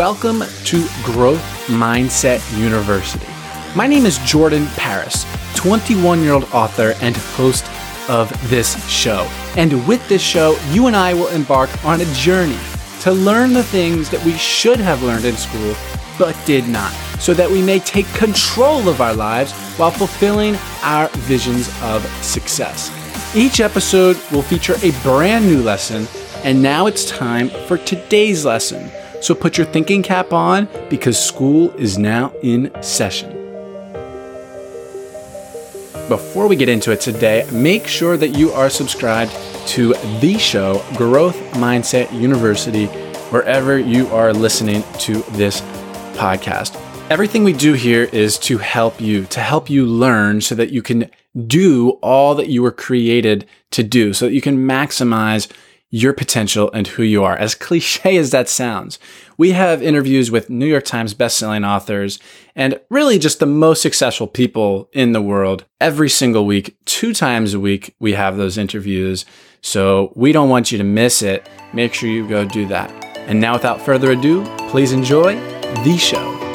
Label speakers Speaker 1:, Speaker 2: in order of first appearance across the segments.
Speaker 1: Welcome to Growth Mindset University. My name is Jordan Paris, 21 year old author and host of this show. And with this show, you and I will embark on a journey to learn the things that we should have learned in school but did not, so that we may take control of our lives while fulfilling our visions of success. Each episode will feature a brand new lesson, and now it's time for today's lesson. So put your thinking cap on because school is now in session. Before we get into it today, make sure that you are subscribed to the show, Growth Mindset University, wherever you are listening to this podcast. Everything we do here is to help you, to help you learn so that you can do all that you were created to do, so that you can maximize your potential and who you are. As cliche as that sounds, we have interviews with New York Times bestselling authors and really just the most successful people in the world every single week. Two times a week, we have those interviews. So we don't want you to miss it. Make sure you go do that. And now, without further ado, please enjoy the show.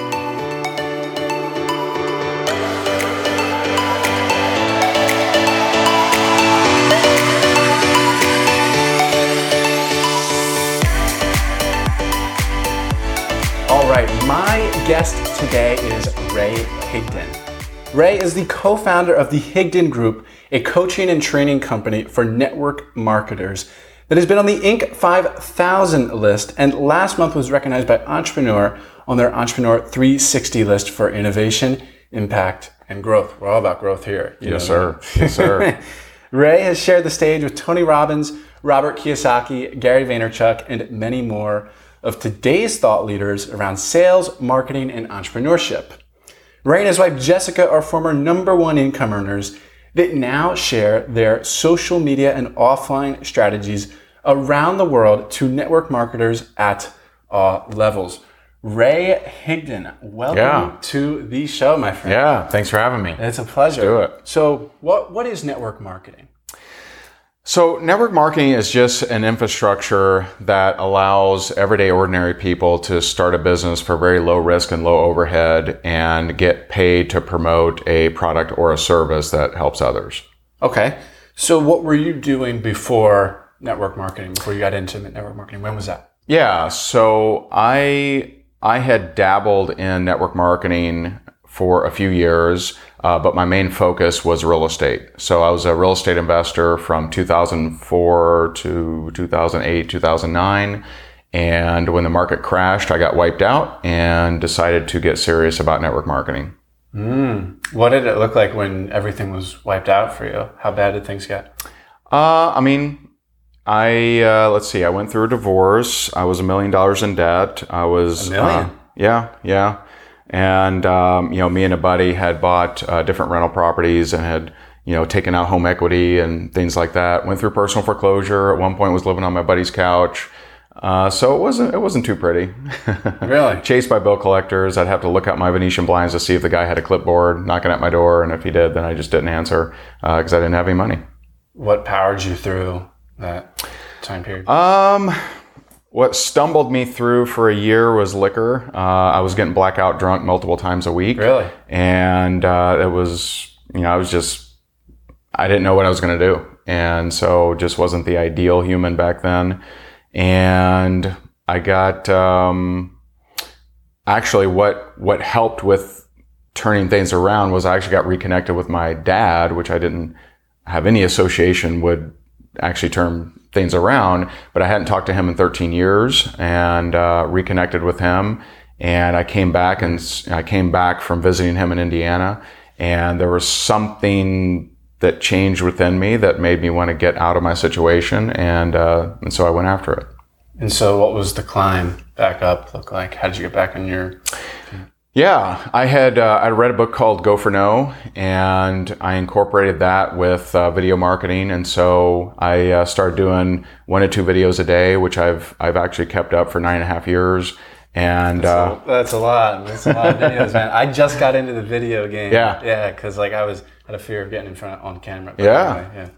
Speaker 1: Guest today is Ray Higdon. Ray is the co founder of the Higdon Group, a coaching and training company for network marketers that has been on the Inc. 5000 list and last month was recognized by Entrepreneur on their Entrepreneur 360 list for innovation, impact, and growth. We're all about growth here.
Speaker 2: yes, sir. Yes, sir.
Speaker 1: Ray has shared the stage with Tony Robbins, Robert Kiyosaki, Gary Vaynerchuk, and many more of today's thought leaders around sales, marketing, and entrepreneurship. Ray and his wife Jessica are former number one income earners that now share their social media and offline strategies around the world to network marketers at all levels. Ray Higdon, welcome yeah. to the show, my friend.
Speaker 2: Yeah, thanks for having me.
Speaker 1: It's a pleasure.
Speaker 2: Let's do it.
Speaker 1: So, what, what is network marketing?
Speaker 2: So, network marketing is just an infrastructure that allows everyday ordinary people to start a business for very low risk and low overhead and get paid to promote a product or a service that helps others.
Speaker 1: Okay. So, what were you doing before network marketing, before you got into network marketing? When was that?
Speaker 2: Yeah. So, I I had dabbled in network marketing for a few years, uh, but my main focus was real estate. So I was a real estate investor from 2004 to 2008, 2009. And when the market crashed, I got wiped out and decided to get serious about network marketing.
Speaker 1: Mm. What did it look like when everything was wiped out for you? How bad did things get?
Speaker 2: Uh, I mean, I uh, let's see. I went through a divorce. I was a million dollars in debt. I was
Speaker 1: a million.
Speaker 2: Uh, yeah, yeah. And, um, you know, me and a buddy had bought uh, different rental properties and had, you know, taken out home equity and things like that. Went through personal foreclosure. At one point was living on my buddy's couch. Uh, so it wasn't it wasn't too pretty.
Speaker 1: really?
Speaker 2: Chased by bill collectors. I'd have to look out my Venetian blinds to see if the guy had a clipboard knocking at my door, and if he did, then I just didn't answer because uh, I didn't have any money.
Speaker 1: What powered you through that time period?
Speaker 2: Um, what stumbled me through for a year was liquor. Uh, I was getting blackout drunk multiple times a week.
Speaker 1: Really?
Speaker 2: And uh, it was, you know, I was just, I didn't know what I was going to do. And so just wasn't the ideal human back then. And I got, um, actually what, what helped with turning things around was I actually got reconnected with my dad, which I didn't have any association would actually turn things around. But I hadn't talked to him in 13 years and uh, reconnected with him. And I came back and I came back from visiting him in Indiana, and there was something that changed within me that made me want to get out of my situation, and uh, and so I went after it.
Speaker 1: And so, what was the climb back up look like? How did you get back on your
Speaker 2: yeah, I had uh, I read a book called Go for No, and I incorporated that with uh, video marketing, and so I uh, started doing one to two videos a day, which I've I've actually kept up for nine and a half years. And
Speaker 1: that's, a, uh, that's a lot. That's a lot of videos, man. I just got into the video game.
Speaker 2: Yeah,
Speaker 1: yeah, because like I was had a fear of getting in front of, on camera.
Speaker 2: Yeah. Anyway, yeah.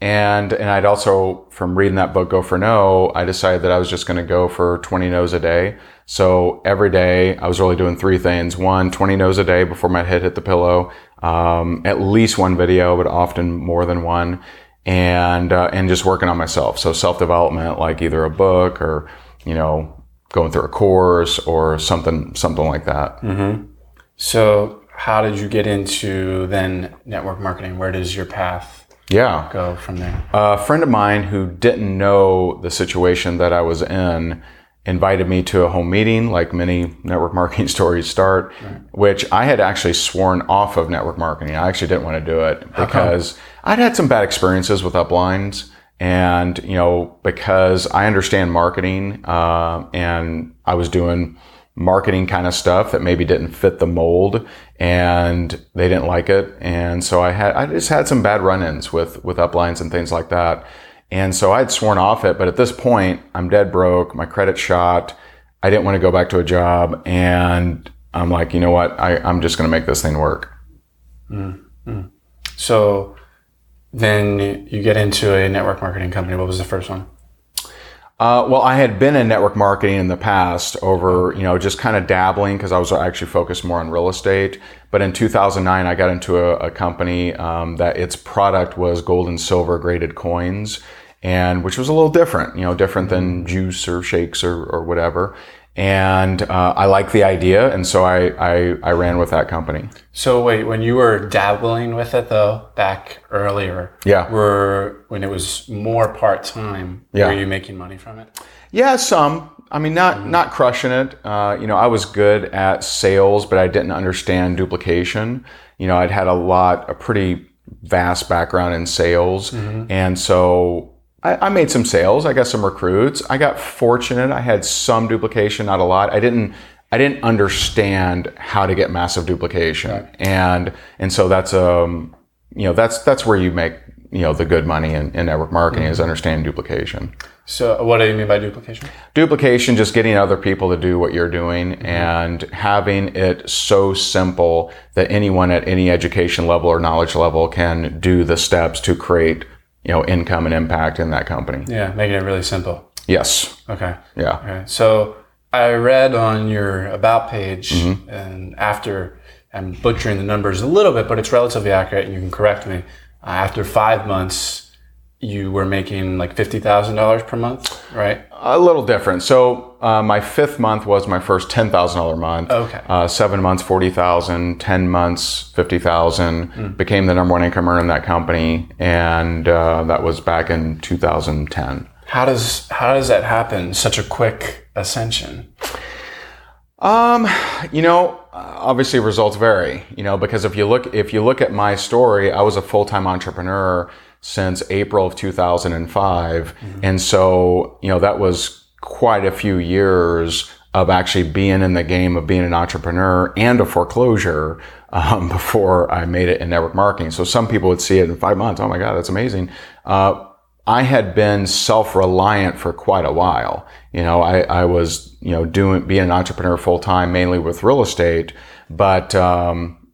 Speaker 2: And and I'd also from reading that book Go for No, I decided that I was just going to go for 20 no's a day. So every day I was really doing three things. One, 20 no's a day before my head hit the pillow. Um, at least one video, but often more than one. And uh, and just working on myself. So self development, like either a book or you know going through a course or something something like that.
Speaker 1: So, how did you get into then network marketing? Where does your path
Speaker 2: Yeah.
Speaker 1: go from there?
Speaker 2: A friend of mine who didn't know the situation that I was in invited me to a home meeting, like many network marketing stories start, which I had actually sworn off of network marketing. I actually didn't want to do it because I'd had some bad experiences with uplines. And, you know, because I understand marketing, uh, and I was doing marketing kind of stuff that maybe didn't fit the mold and they didn't like it. And so I had, I just had some bad run-ins with, with uplines and things like that. And so I'd sworn off it, but at this point I'm dead broke. My credit shot. I didn't want to go back to a job. And I'm like, you know what? I, I'm just going to make this thing work. Mm-hmm.
Speaker 1: So, then you get into a network marketing company. What was the first one?
Speaker 2: Uh, well, I had been in network marketing in the past over, you know, just kind of dabbling because I was actually focused more on real estate. But in 2009, I got into a, a company um, that its product was gold and silver graded coins, and which was a little different, you know, different than juice or shakes or, or whatever. And uh, I like the idea, and so I, I I ran with that company.
Speaker 1: So wait, when you were dabbling with it though, back earlier,
Speaker 2: Yeah.
Speaker 1: were when it was more part time,
Speaker 2: Yeah.
Speaker 1: were you making money from it?
Speaker 2: Yeah, some. I mean, not not crushing it. Uh, you know, I was good at sales, but I didn't understand duplication. You know, I'd had a lot, a pretty vast background in sales, and so I, I made some sales. I got some recruits. I got fortunate. I had some duplication, not a lot. I didn't. I didn't understand how to get massive duplication, and and so that's um you know that's that's where you make you know the good money in, in network marketing is understanding duplication
Speaker 1: So what do you mean by duplication?
Speaker 2: duplication just getting other people to do what you're doing and having it so simple that anyone at any education level or knowledge level can do the steps to create you know income and impact in that company
Speaker 1: Yeah, making it really simple.
Speaker 2: yes
Speaker 1: Okay.
Speaker 2: yeah
Speaker 1: Okay. So I read on your about page, and after I'm butchering the numbers a little bit, but it's relatively accurate, and you can correct me. Uh, after five months, you were making like fifty thousand dollars per month, right?
Speaker 2: a little different so uh, my fifth month was my first $10000 month
Speaker 1: Okay.
Speaker 2: uh, seven months 40000 10 months 50000 became the number one income earner in that company and uh, that was back in 2010
Speaker 1: How does how does that happen? Such a quick ascension.
Speaker 2: Um, you know, obviously results vary, you know, because if you look, if you look at my story, I was a full-time entrepreneur since April of 2005. And so, you know, that was quite a few years of actually being in the game of being an entrepreneur and a foreclosure um, before I made it in network marketing. So some people would see it in five months. Oh my God, that's amazing. Uh, I had been self-reliant for quite a while. You know, I, I was, you know, doing, being an entrepreneur full time, mainly with real estate, but, um,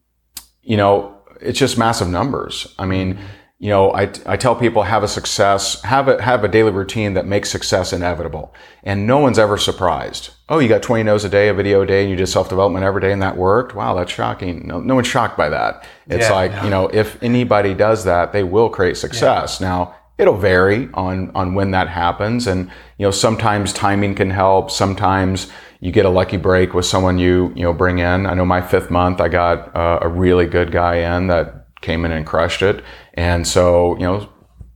Speaker 2: you know, it's just massive numbers. I mean, you know, I, I tell people have a success, have a, have a daily routine that makes success inevitable. And no one's ever surprised. Oh, you got 20 no's a day, a video a day, and you did self-development every day and that worked. Wow, that's shocking. No, no one's shocked by that. It's
Speaker 1: Yeah,
Speaker 2: like,
Speaker 1: yeah.
Speaker 2: you know, if anybody does that, they will create success. Now, it'll vary on on when that happens and you know sometimes timing can help sometimes you get a lucky break with someone you you know bring in i know my fifth month i got uh, a really good guy in that came in and crushed it and so you know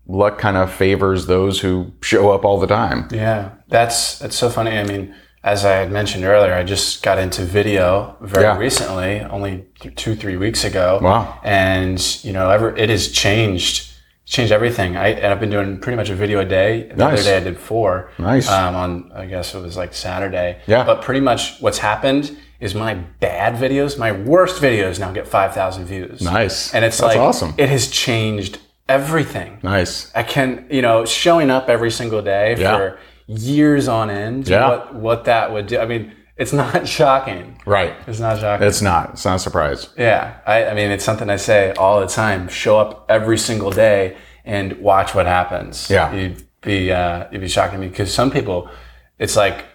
Speaker 2: luck kind of favors those who show up all the time
Speaker 1: Yeah, that's that's so funny. I mean, as I had mentioned earlier, I just got into video very
Speaker 2: Yeah.
Speaker 1: recently, only th- two three weeks ago.
Speaker 2: Wow.
Speaker 1: And you know, ever it has changed changed everything. I and I've been doing pretty much a video a day. The other day I did four.
Speaker 2: Nice.
Speaker 1: Um, on I guess it was like Saturday.
Speaker 2: Yeah.
Speaker 1: But pretty much what's happened is my bad videos, my worst videos now get five thousand views.
Speaker 2: Nice.
Speaker 1: And it's
Speaker 2: That's
Speaker 1: like
Speaker 2: awesome.
Speaker 1: it has changed everything.
Speaker 2: nice
Speaker 1: I can, you know, showing up every single day
Speaker 2: Yeah.
Speaker 1: for years on end.
Speaker 2: Yeah.
Speaker 1: What what that would do. I mean, it's not shocking.
Speaker 2: right
Speaker 1: It's not shocking.
Speaker 2: it's not it's not a surprise
Speaker 1: yeah. I, I mean, it's something I say all the time. Show up every single day and watch what happens.
Speaker 2: Yeah.
Speaker 1: You'd be, uh, you'd be shocking me because some people, it's like,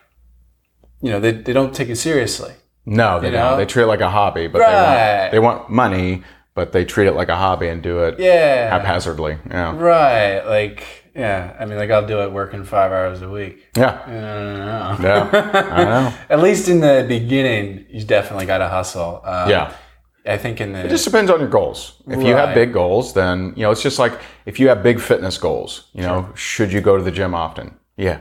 Speaker 1: you know, they, they don't take it seriously.
Speaker 2: No, they
Speaker 1: You
Speaker 2: don't.
Speaker 1: know?
Speaker 2: They treat it like a hobby, but
Speaker 1: Right.
Speaker 2: they want they want money, but they treat it like a hobby and do it
Speaker 1: Yeah.
Speaker 2: haphazardly. Yeah.
Speaker 1: Right. Like, yeah. I mean, like I'll do it working five hours a week.
Speaker 2: Yeah.
Speaker 1: I don't know.
Speaker 2: Yeah. I know.
Speaker 1: At least in the beginning, you definitely got to hustle. Um,
Speaker 2: Yeah.
Speaker 1: I think in the
Speaker 2: It just depends on your goals. If you have big goals, then you know it's just like if you have big fitness goals. You know, should you go to the gym often? Yeah.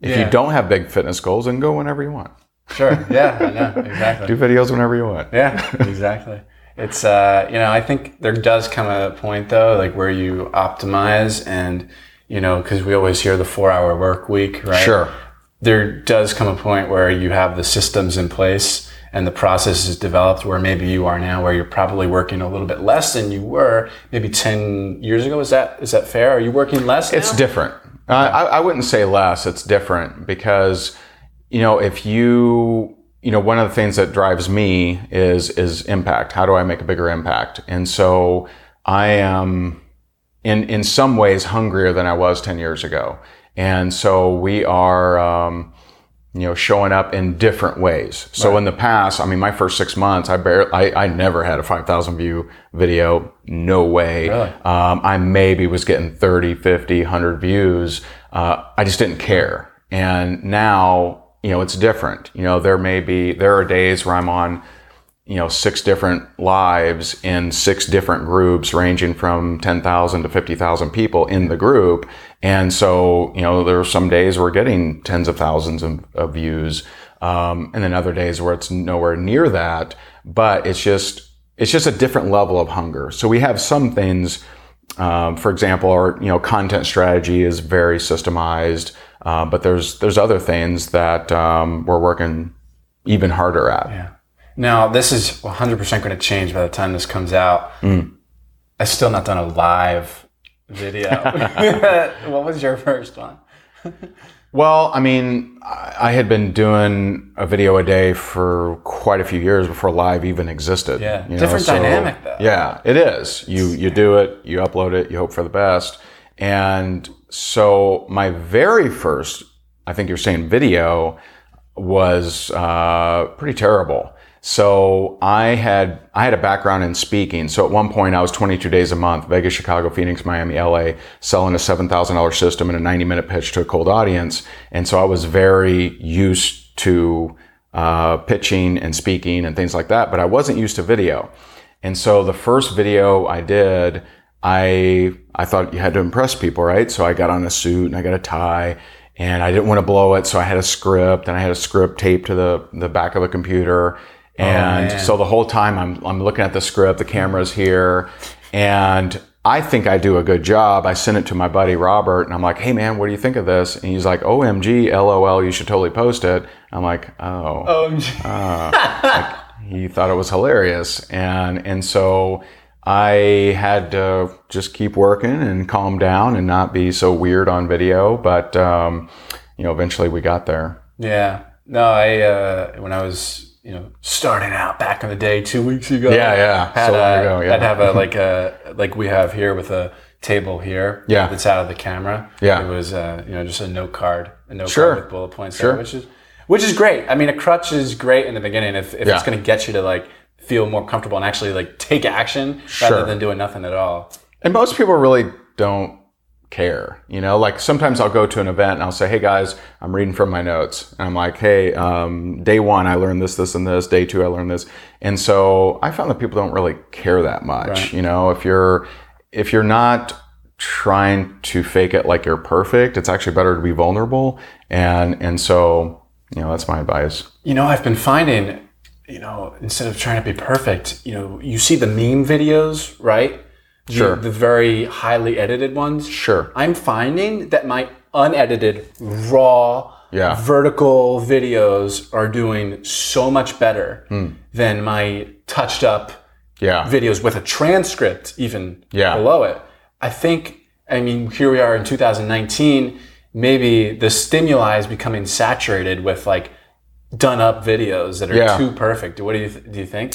Speaker 2: If
Speaker 1: Yeah.
Speaker 2: you don't have big fitness goals, then go whenever you want.
Speaker 1: Sure, yeah, I know exactly.
Speaker 2: Do videos whenever you want.
Speaker 1: Yeah, exactly. It's uh, you know, I think there does come a point though, like where you optimize and you know, because we always hear the four-hour work week, right?
Speaker 2: Sure.
Speaker 1: There does come a point where you have the systems in place and the process is developed where maybe you are now, where you're probably working a little bit less than you were maybe ten years ago. Is that is that fair? Are you working less?
Speaker 2: It's
Speaker 1: now?
Speaker 2: different. Uh, I, I wouldn't say less. It's different because, you know, if you, you know, one of the things that drives me is is impact. How do I make a bigger impact? And so I am, in in some ways, hungrier than I was ten years ago. And so we are. Um, you know, showing up in different ways. So in the past, I mean, my first six months, I barely, I, I never had a 5,000 view video. No way.
Speaker 1: Really?
Speaker 2: Um, I maybe was getting 30, 50, 100 views. Uh, I just didn't care. And now, you know, it's different. You know, there may be, there are days where I'm on, you know, six different lives in six different groups ranging from 10,000 to 50,000 people in the group. And so, you know, there are some days we're getting tens of thousands of, of views. Um, and then other days where it's nowhere near that, but it's just, it's just a different level of hunger. So we have some things, um, for example, our, you know, content strategy is very systemized. Uh, but there's, there's other things that, um, we're working even harder at.
Speaker 1: Yeah. Now, this is 100% going to change by the time this comes out.
Speaker 2: Mm.
Speaker 1: I've still not done a live video. what was your first one?
Speaker 2: Well, I mean, I had been doing a video a day for quite a few years before live even existed.
Speaker 1: Yeah.
Speaker 2: you
Speaker 1: Different dynamic, though.
Speaker 2: Yeah, it is. You you do it, you upload it, you hope for the best. And so my very first, I think you're saying video, was uh, pretty terrible. So I had I had a background in speaking. So at one point I was 22 days a month, Vegas, Chicago, Phoenix, Miami, LA, selling a seven thousand dollars system in a 90 minute pitch to a cold audience. And so I was very used to uh, pitching and speaking and things like that, but I wasn't used to video. And so the first video I did, I I thought you had to impress people, right? So I got on a suit and I got a tie and I didn't want to blow it, so I had a script and I had a script taped to the the back of the computer. Oh, and
Speaker 1: man.
Speaker 2: so the whole time I'm I'm looking at the script, the camera's here, and I think I do a good job. I sent it to my buddy Robert, and I'm like, "Hey man, what do you think of this?" And he's like, "OMG, LOL, you should totally post it." I'm like, "Oh."
Speaker 1: Oh,
Speaker 2: he thought it was hilarious and and so I had to just keep working and calm down and not be so weird on video but um, you know eventually we got there
Speaker 1: yeah. No, I, uh, when I was, you know, starting out back in the day, two weeks ago.
Speaker 2: Yeah, yeah.
Speaker 1: Had
Speaker 2: So
Speaker 1: a-
Speaker 2: ago, yeah.
Speaker 1: I'd have a, like a, like we have here with a table here.
Speaker 2: Yeah.
Speaker 1: That's out of the camera.
Speaker 2: Yeah.
Speaker 1: It was, uh, you know, just a note card, a note
Speaker 2: Sure.
Speaker 1: card with bullet points
Speaker 2: Sure.
Speaker 1: there, which is, which is great. I mean, a crutch is great in the beginning if, if
Speaker 2: Yeah.
Speaker 1: it's going to get you to like feel more comfortable and actually like take action
Speaker 2: Sure.
Speaker 1: rather than doing nothing at all.
Speaker 2: and most people really don't care you know? Like sometimes I'll go to an event and I'll say hey guys I'm reading from my notes. And I'm like hey um, day one I learned this this and this. Day two I learned this. And so I found that people don't really care that much
Speaker 1: Right.
Speaker 2: you know? If you're if you're not trying to fake it like you're perfect it's actually better to be vulnerable. And and so you know that's my advice.
Speaker 1: You know, I've been finding, you know, instead of trying to be perfect, you know, you see the meme videos, right? The-
Speaker 2: Sure.
Speaker 1: The, very highly edited ones.
Speaker 2: Sure.
Speaker 1: I'm finding that my unedited, raw,
Speaker 2: Yeah.
Speaker 1: vertical videos are doing so much better
Speaker 2: Hmm.
Speaker 1: than my touched up
Speaker 2: yeah
Speaker 1: videos with a transcript even
Speaker 2: Yeah.
Speaker 1: below it. I think, I mean, here we are in 2019. Maybe the stimuli is becoming saturated with like done up videos that are
Speaker 2: Yeah.
Speaker 1: too perfect. What do you th- do? You think?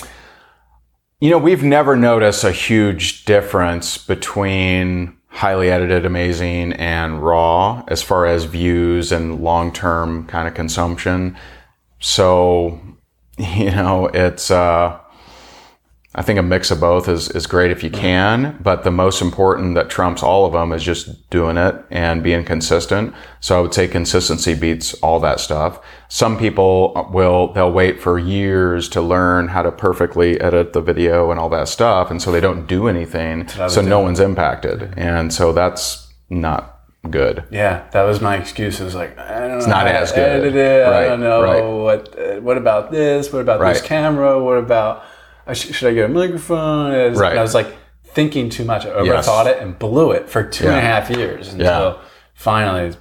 Speaker 2: You know, we've never noticed a huge difference between highly edited, amazing, and raw as far as views and long term kind of consumption. So, you know, it's, uh, I think a mix of both is, is great if you can, but the most important that trumps all of them is just doing it and being consistent. So I would say consistency beats all that stuff. Some people will, they'll wait for years to learn how to perfectly edit the video and all that stuff. And so they don't do anything. So no one's impacted. And so that's not good.
Speaker 1: Yeah, that was my excuse. It was like, I don't know. It's
Speaker 2: not as good.
Speaker 1: Edit it.
Speaker 2: Right,
Speaker 1: I don't know
Speaker 2: right.
Speaker 1: what. Uh, what about this? What about this camera? What about? I sh- should I get a microphone? Was-
Speaker 2: Right.
Speaker 1: And I was like thinking too much. I
Speaker 2: Yes.
Speaker 1: overthought it and blew it for two and a
Speaker 2: Yeah.
Speaker 1: half years until
Speaker 2: Yeah.
Speaker 1: finally.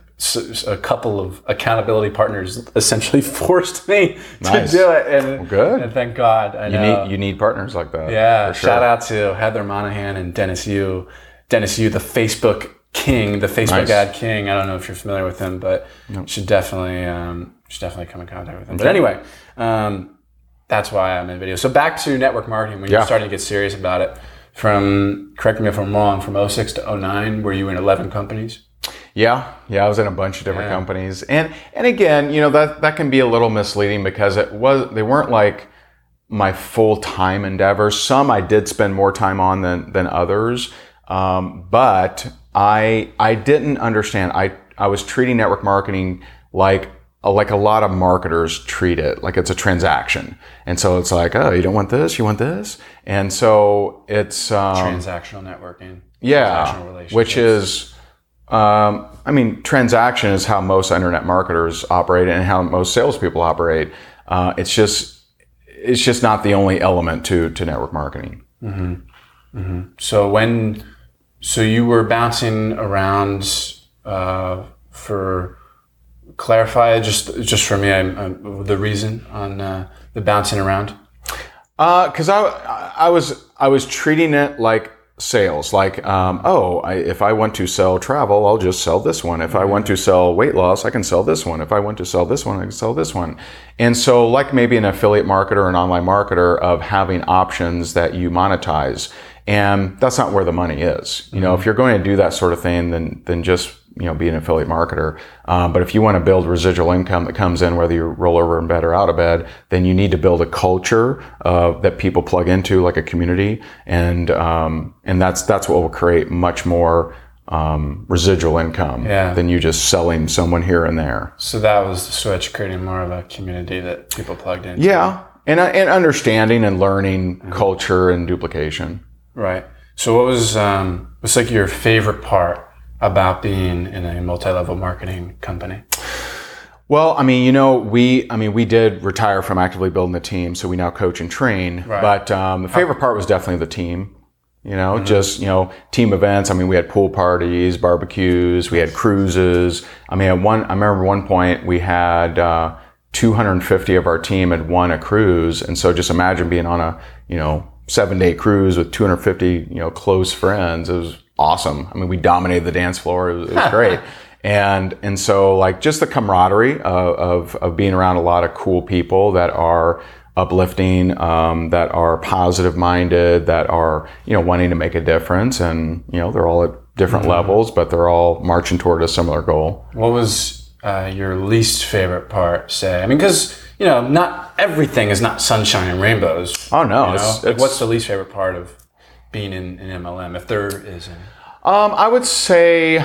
Speaker 1: a couple of accountability partners essentially forced me
Speaker 2: Nice.
Speaker 1: to do it, and
Speaker 2: good.
Speaker 1: And thank God, I
Speaker 2: You
Speaker 1: know.
Speaker 2: need, you need partners like that.
Speaker 1: Yeah,
Speaker 2: sure.
Speaker 1: shout out to Heather Monahan and Dennis Yu. Dennis Yu, the Facebook king, the Facebook
Speaker 2: Nice.
Speaker 1: ad king. I don't know if you're familiar with him, but you should definitely um, should definitely come in contact with him. But anyway, um, that's why I'm in video. So back to network marketing when
Speaker 2: Yeah.
Speaker 1: you're starting to get serious about it. From correct me if I'm wrong, from 06 to 09, were you in 11 companies?
Speaker 2: Yeah, yeah, I was in a bunch of different
Speaker 1: Yeah.
Speaker 2: companies, and and again, you know that that can be a little misleading because it was they weren't like my full time endeavors. Some I did spend more time on than than others, um, but I I didn't understand. I I was treating network marketing like like a lot of marketers treat it like it's a transaction, and so it's like oh you don't want this, you want this, and so it's um,
Speaker 1: Transactional networking.
Speaker 2: yeah,
Speaker 1: transactional
Speaker 2: which is, um, I mean, transaction is how most internet marketers operate and how most salespeople operate. Uh, it's just, it's just not the only element to to network marketing.
Speaker 1: So when, so you were bouncing around uh, for clarify just just for me, I'm, I'm, the reason on uh, the bouncing around.
Speaker 2: Because I, I was, I was treating it like sales. Like, um, oh, I, if I want to sell travel, I'll just sell this one. If I want to sell weight loss, I can sell this one. If I want to sell this one, I can sell this one. And so, like maybe an affiliate marketer or an online marketer of having options that you monetize. And that's not where the money is. You know, if you're going to do that sort of thing, then then just you know be an affiliate marketer. Um, but if you want to build residual income that comes in whether you roll over in bed or out of bed, then you need to build a culture uh, that people plug into, like a community, and um, and that's that's what will create much more um, residual income
Speaker 1: Yeah.
Speaker 2: than you just selling someone here and there.
Speaker 1: So that was the switch, creating more of a community that people plugged in.
Speaker 2: Yeah, and uh, and understanding and learning culture and duplication.
Speaker 1: Right. So what was um, what's like your favorite part about being in a multi-level marketing company?
Speaker 2: Well, I mean, you know, we, I mean, we did retire from actively building the team, so we now coach and train.
Speaker 1: Right.
Speaker 2: But um, the favorite part was definitely the team. You know, just you know, team events. I mean, we had pool parties, barbecues, we had cruises. I mean, at one, I remember one point we had uh, 250 of our team had won a cruise, and so just imagine being on a you know seven day cruise with 250 you know close friends. It was awesome. I mean, we dominated the dance floor. It was, it was great. And and so like just the camaraderie of, of, of being around a lot of cool people that are uplifting, um, that are positive minded, that are you know wanting to make a difference, and you know they're all at different levels, but they're all marching toward a similar goal.
Speaker 1: What was uh, your least favorite part? Say, I mean, because you know, not everything is not sunshine and rainbows.
Speaker 2: Oh no,
Speaker 1: You know?
Speaker 2: it's,
Speaker 1: Like, what's the least favorite part of being in, in MLM, if there is any?
Speaker 2: Um, I would say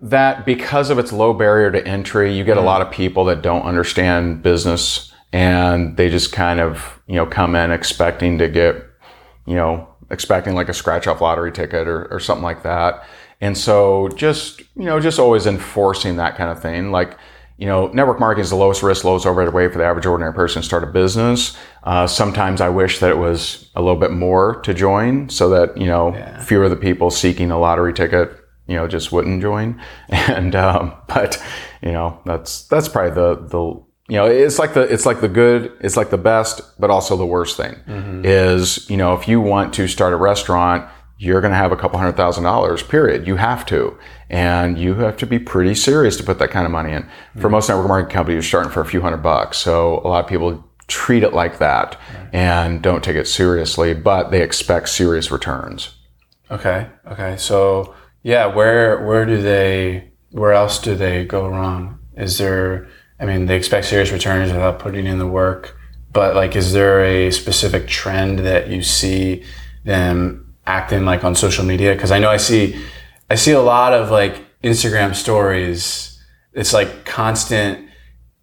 Speaker 2: that because of its low barrier to entry, you get a lot of people that don't understand business and they just kind of, you know, come in expecting to get, you know, expecting like a scratch off lottery ticket or, or something like that. And so just, you know, just always enforcing that kind of thing. Like, you know, network marketing is the lowest risk, lowest overhead way for the average ordinary person to start a business. Uh, sometimes I wish that it was a little bit more to join so that, you know, fewer of the people seeking a lottery ticket, you know, just wouldn't join. And, um, but, you know, that's, that's probably the, the, you know, it's like the, it's like the good, it's like the best, but also the worst thing is, you know, if you want to start a restaurant, you're going to have a couple hundred thousand dollars, period. You have to. And you have to be pretty serious to put that kind of money in. For mm-hmm. most network marketing companies, you're starting for a few hundred bucks. So a lot of people treat it like that and don't take it seriously, but they expect serious returns.
Speaker 1: Okay. Okay. So Yeah, where where do they where else do they go wrong? Is there I mean, they expect serious returns without putting in the work, but like is there a specific trend that you see them acting like on social media? Cuz I know I see I see a lot of like Instagram stories. It's like constant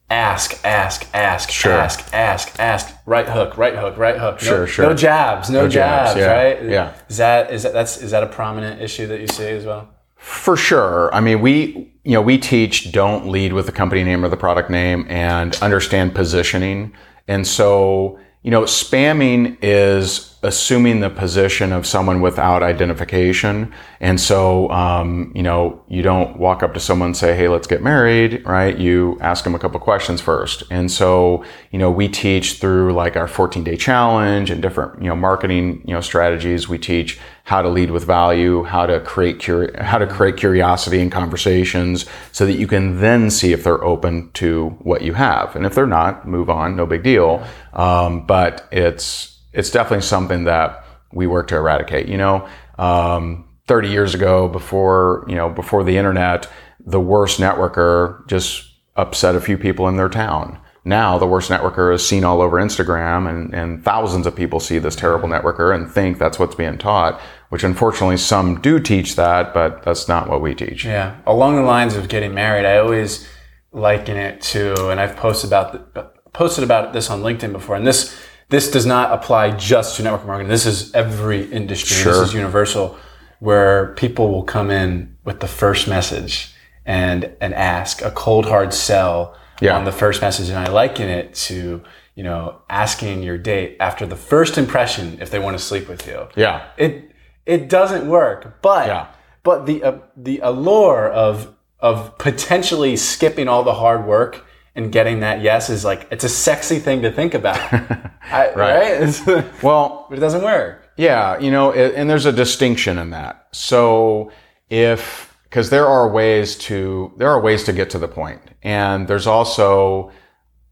Speaker 1: ask, ask, ask,
Speaker 2: Sure.
Speaker 1: ask, ask, ask, right hook, right hook, right hook. No,
Speaker 2: Sure, sure.
Speaker 1: No jabs, no,
Speaker 2: No jabs,
Speaker 1: jabs,
Speaker 2: yeah,
Speaker 1: right?
Speaker 2: yeah.
Speaker 1: Is that is that that's is that a prominent issue that you see as well?
Speaker 2: For sure. I mean, we, you know, we teach don't lead with the company name or the product name and understand positioning. And so, you know, spamming is assuming the position of someone without identification. And so, um, you know, you don't walk up to someone and say, Hey, let's get married, right? You ask them a couple questions first. And so, you know, we teach through like our 14 day challenge and different, you know, marketing, you know, strategies. We teach how to lead with value, how to create curi- how to create curiosity in conversations so that you can then see if they're open to what you have. And if they're not, move on, no big deal. Um, but it's it's definitely something that we work to eradicate. You know, um, 30 years ago, before you know, before the internet, the worst networker just upset a few people in their town. Now the worst networker is seen all over Instagram, and, and thousands of people see this terrible networker and think that's what's being taught. Which unfortunately some do teach that, but that's not what we teach.
Speaker 1: Yeah, along the lines of getting married, I always liken it to, and I've posted about the, posted about this on LinkedIn before, and this this does not apply just to network marketing. This is every industry.
Speaker 2: Sure.
Speaker 1: This is universal, where people will come in with the first message and and ask a cold hard sell
Speaker 2: Yeah.
Speaker 1: on the first message, and I liken it to you know asking your date after the first impression if they want to sleep with you
Speaker 2: Yeah.
Speaker 1: it it doesn't work but
Speaker 2: Yeah.
Speaker 1: but the uh, the allure of of potentially skipping all the hard work and getting that yes is like it's a sexy thing to think about. I, right, but
Speaker 2: Well,
Speaker 1: it doesn't work.
Speaker 2: Yeah, you know, it, and there's a distinction in that. So if because there are ways to there are ways to get to the point, and there's also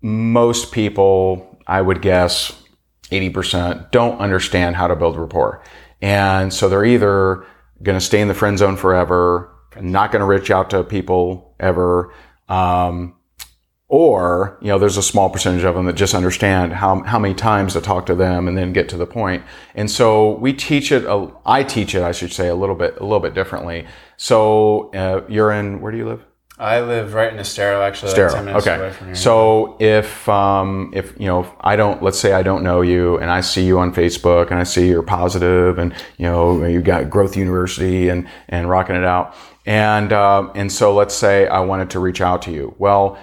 Speaker 2: most people, I would guess, eighty percent don't understand how to build rapport, and so they're either going to stay in the friend zone forever, not going to reach out to people ever. Um, or, you know, there's a small percentage of them that just understand how, how many times to talk to them and then get to the point. And so we teach it, I teach it, I should say, a little bit, a little bit differently. So, uh, you're in, where do you live?
Speaker 1: I live right in Estero actually like
Speaker 2: Estero.
Speaker 1: 10 minutes away
Speaker 2: Okay.
Speaker 1: from here
Speaker 2: So if um, if you know if I don't let's say I don't know you and I see you on Facebook and I see you're positive and you know you've got Growth University and and rocking it out and um, and so let's say I wanted to reach out to you. Well,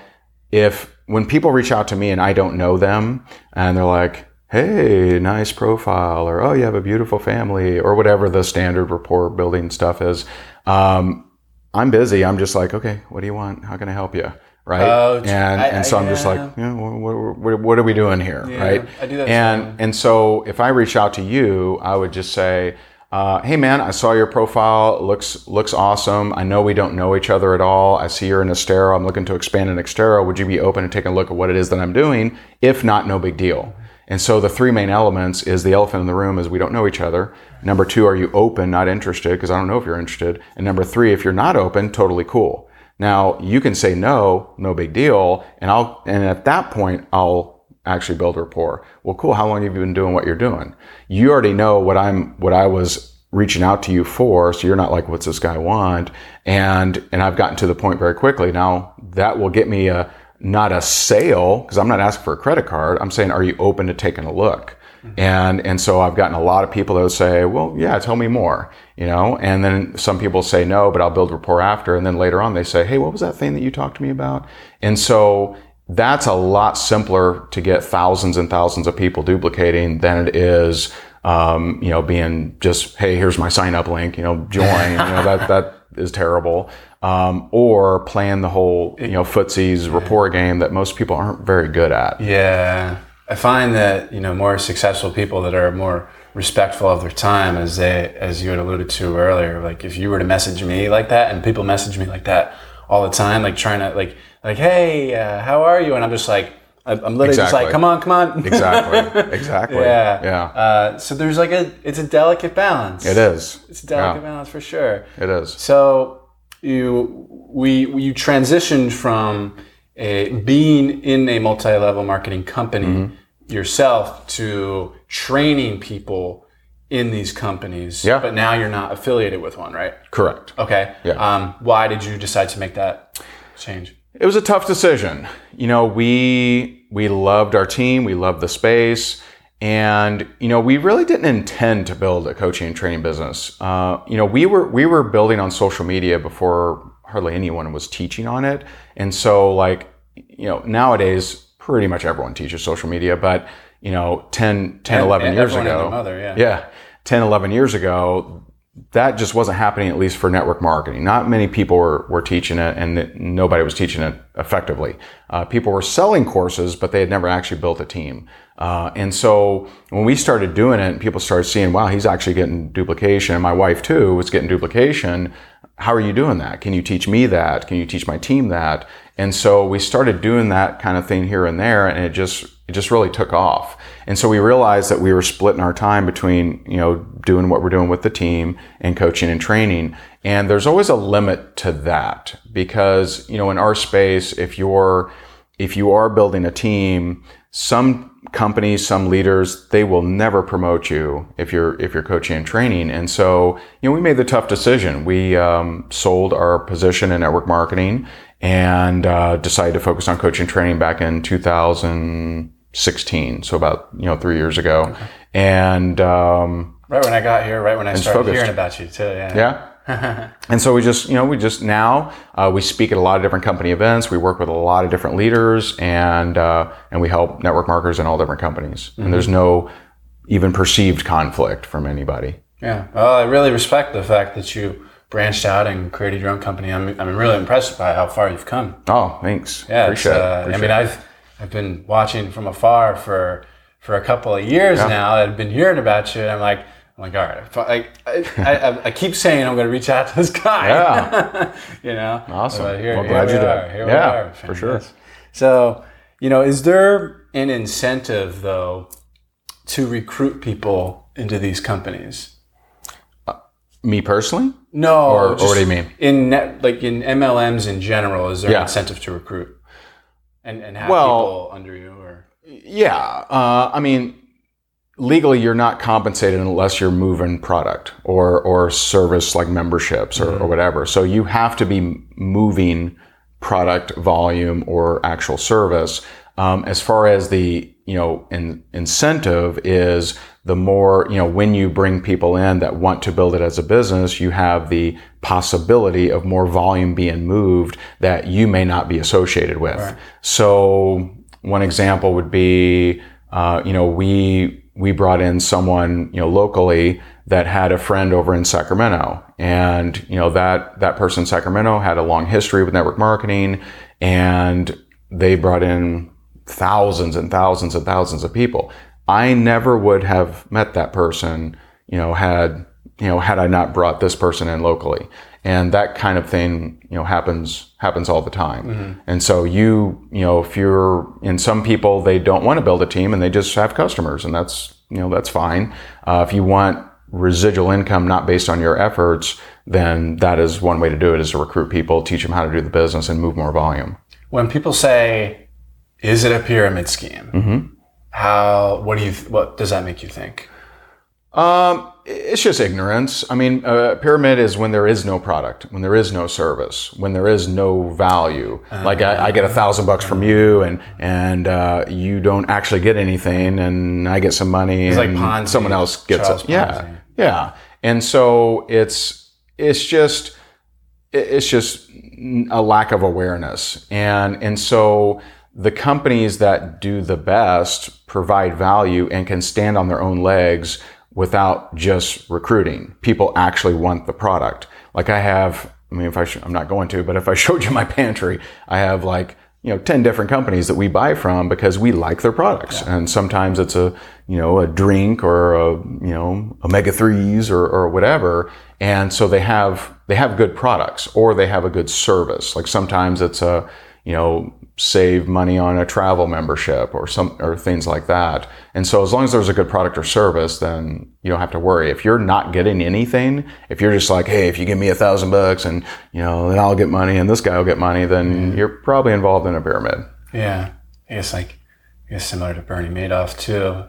Speaker 2: if when people reach out to me and I don't know them and they're like, "Hey, nice profile," or "Oh, you have a beautiful family," or whatever the standard rapport building stuff is. Um, I'm busy. I'm just like, okay, what do you want? How can I help you? Right.
Speaker 1: Oh,
Speaker 2: and
Speaker 1: I-
Speaker 2: and so
Speaker 1: I-
Speaker 2: I'm just like,
Speaker 1: yeah.
Speaker 2: what, what, what are we doing here?
Speaker 1: Yeah,
Speaker 2: right.
Speaker 1: I do that
Speaker 2: and and so if I reach out to you, I would just say, uh, hey man, I saw your profile. Looks looks awesome. I know we don't know each other at all. I see you're in Estero. I'm looking to expand in Estero. Would you be open to taking a look at what it is that I'm doing? If not, no big deal. And so the three main elements is the elephant in the room is we don't know each other. Number two, are you open, not interested? Because I don't know if you're interested. And number three, if you're not open, totally cool. Now you can say no, no big deal. And I'll, and at that point, I'll actually build rapport. Well, cool. How long have you been doing what you're doing? You already know what I'm, what I was reaching out to you for. So you're not like, what's this guy want? And, and I've gotten to the point very quickly. Now that will get me a, not a sale because I'm not asking for a credit card. I'm saying, are you open to taking a look? Mm-hmm. And and so I've gotten a lot of people that will say, well, yeah, tell me more, you know. And then some people say no, but I'll build rapport after. And then later on, they say, hey, what was that thing that you talked to me about? And so that's a lot simpler to get thousands and thousands of people duplicating than it is, um, you know, being just, hey, here's my sign up link, you know, join. you know, that that is terrible. Um, or playing the whole, you know, footsies rapport game that most people aren't very good at.
Speaker 1: Yeah, I find that you know more successful people that are more respectful of their time, as they as you had alluded to earlier. Like if you were to message me like that, and people message me like that all the time, like trying to like like hey, uh, how are you? And I'm just like. I'm literally just like, come on, come on.
Speaker 2: Exactly. Exactly.
Speaker 1: yeah.
Speaker 2: Yeah.
Speaker 1: Uh, so there's like a, it's a delicate balance.
Speaker 2: It is.
Speaker 1: It's a delicate
Speaker 2: Yeah.
Speaker 1: balance for sure.
Speaker 2: It is.
Speaker 1: So you we you transitioned from a, being in a multi-level marketing company
Speaker 2: Mm-hmm.
Speaker 1: yourself to training people in these companies.
Speaker 2: Yeah.
Speaker 1: But now you're not affiliated with one, right?
Speaker 2: Correct.
Speaker 1: Okay.
Speaker 2: Yeah.
Speaker 1: Um, why did you decide to make that change?
Speaker 2: It was a tough decision. You know, we we loved our team, we loved the space, and you know, we really didn't intend to build a coaching and training business. Uh, you know, we were we were building on social media before hardly anyone was teaching on it, and so like you know, nowadays pretty much everyone teaches social media, but you know, 10, 10 11
Speaker 1: And
Speaker 2: years ago,
Speaker 1: mother, yeah.
Speaker 2: yeah, 10, 11 years ago, that just wasn't happening, at least for network marketing. Not many people were, were teaching it and nobody was teaching it effectively. Uh, people were selling courses, but they had never actually built a team. Uh, and so when we started doing it and people started seeing, wow, he's actually getting duplication. And my wife too was getting duplication. How are you doing that? Can you teach me that? Can you teach my team that? And so we started doing that kind of thing here and there and it just, it just really took off. And so we realized that we were splitting our time between, you know, doing what we're doing with the team and coaching and training. And there's always a limit to that because, you know, in our space, if you're, if you are building a team, some companies, some leaders, they will never promote you if you're if you're coaching and training. And so, you know, we made the tough decision. We um, sold our position in network marketing and uh, decided to focus on coaching and training back in 2016. So about you know three years ago, and um,
Speaker 1: Right when I got here, right when I started
Speaker 2: focused.
Speaker 1: hearing about you too. Yeah.
Speaker 2: yeah. and so we just, you know, we just now uh, we speak at a lot of different company events. We work with a lot of different leaders, and uh, and we help network marketers in all different companies. And there's no even perceived conflict from anybody.
Speaker 1: Yeah. Well, I really respect the fact that you branched out and created your own company. I'm, I'm really impressed by how far you've come.
Speaker 2: Oh, thanks.
Speaker 1: Yeah.
Speaker 2: appreciate
Speaker 1: uh,
Speaker 2: it.
Speaker 1: I mean. I've I've been watching from afar for for a couple of years now. I've been hearing about you, and I'm like, I'm like, all right. I, I, I, I keep saying I'm going to reach out to this guy.
Speaker 2: Yeah.
Speaker 1: you know.
Speaker 2: Awesome.
Speaker 1: But here,
Speaker 2: Well,
Speaker 1: here
Speaker 2: glad
Speaker 1: we
Speaker 2: you did.
Speaker 1: are. Here
Speaker 2: Yeah,
Speaker 1: we are.
Speaker 2: for sure.
Speaker 1: So, you know, is there an incentive though to recruit people into these companies?
Speaker 2: Uh, me personally?
Speaker 1: No.
Speaker 2: Or- or what do you mean?
Speaker 1: In net, like in MLMs in general, is there
Speaker 2: Yeah.
Speaker 1: an incentive to recruit and and have
Speaker 2: Well-
Speaker 1: people under you or?
Speaker 2: Yeah. Uh, I mean, legally, you're not compensated unless you're moving product or or service like memberships or, or whatever. So you have to be moving product volume or actual service. Um, as far as the you know in, incentive is the more you know when you bring people in that want to build it as a business you have the possibility of more volume being moved that you may not be associated with. So one example would be uh, you know we we brought in someone you know locally that had a friend over in Sacramento. And you know that that person in Sacramento had a long history with network marketing and they brought in thousands and thousands and thousands of people. I never would have met that person, you know, had you know had I not brought this person in locally. And that kind of thing, you know, happens happens all the time. And so you, you know, if you're in some people, they don't want to build a team and they just have customers, and that's you know that's fine. Uh, if you want residual income not based on your efforts, then that is one way to do it: is to recruit people, teach them how to do the business, and move more volume.
Speaker 1: When people say, "Is it a pyramid scheme?"
Speaker 2: Mm-hmm.
Speaker 1: How? What do you? What does that make you think?
Speaker 2: Um, it's just ignorance. I mean, a pyramid is when there is no product, when there is no service, when there is no value. like I, I get a thousand bucks from you, and and uh, you don't actually get anything, and I get some money,
Speaker 1: like
Speaker 2: and
Speaker 1: Ponzi,
Speaker 2: someone else gets
Speaker 1: Charles
Speaker 2: it. Yeah, yeah. And so it's it's just it's just a lack of awareness and and so the companies that do the best provide value and can stand on their own legs without just recruiting. People actually want the product. Like i have i mean if i sh- i'm not going to but if i showed you my pantry i have like you know 10 different companies that we buy from because we like their products. And sometimes it's a you know a drink or a you know omega 3s or, or whatever. And so they have they have good products or they have a good service. Like sometimes it's a you know, save money on a travel membership or some or things like that. And so as long as there's a good product or service, then you don't have to worry. If you're not getting anything, if you're just like, hey, if you give me a thousand bucks and you know, then I'll get money and this guy will get money, then mm-hmm. you're probably involved in a pyramid.
Speaker 1: Yeah. I guess like I guess similar to Bernie Madoff too.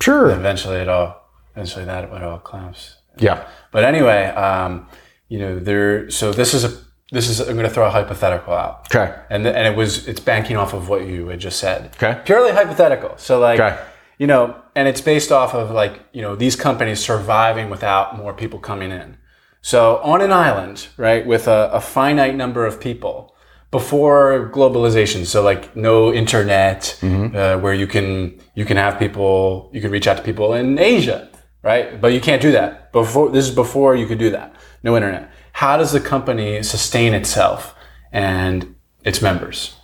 Speaker 2: Sure.
Speaker 1: eventually it all eventually that would all collapse.
Speaker 2: Yeah.
Speaker 1: But anyway, um, you know, there so this is a this is I'm going to throw a hypothetical out.
Speaker 2: Okay.
Speaker 1: And and it was it's banking off of what you had just said.
Speaker 2: Okay.
Speaker 1: Purely hypothetical. So like
Speaker 2: okay.
Speaker 1: you know, and it's based off of like, you know, these companies surviving without more people coming in. So on an island, right, with a, a finite number of people before globalization, so like no internet, mm-hmm. uh, where you can you can have people, you can reach out to people in Asia, right? But you can't do that before. This is before you could do that. No internet how does the company sustain itself and its members?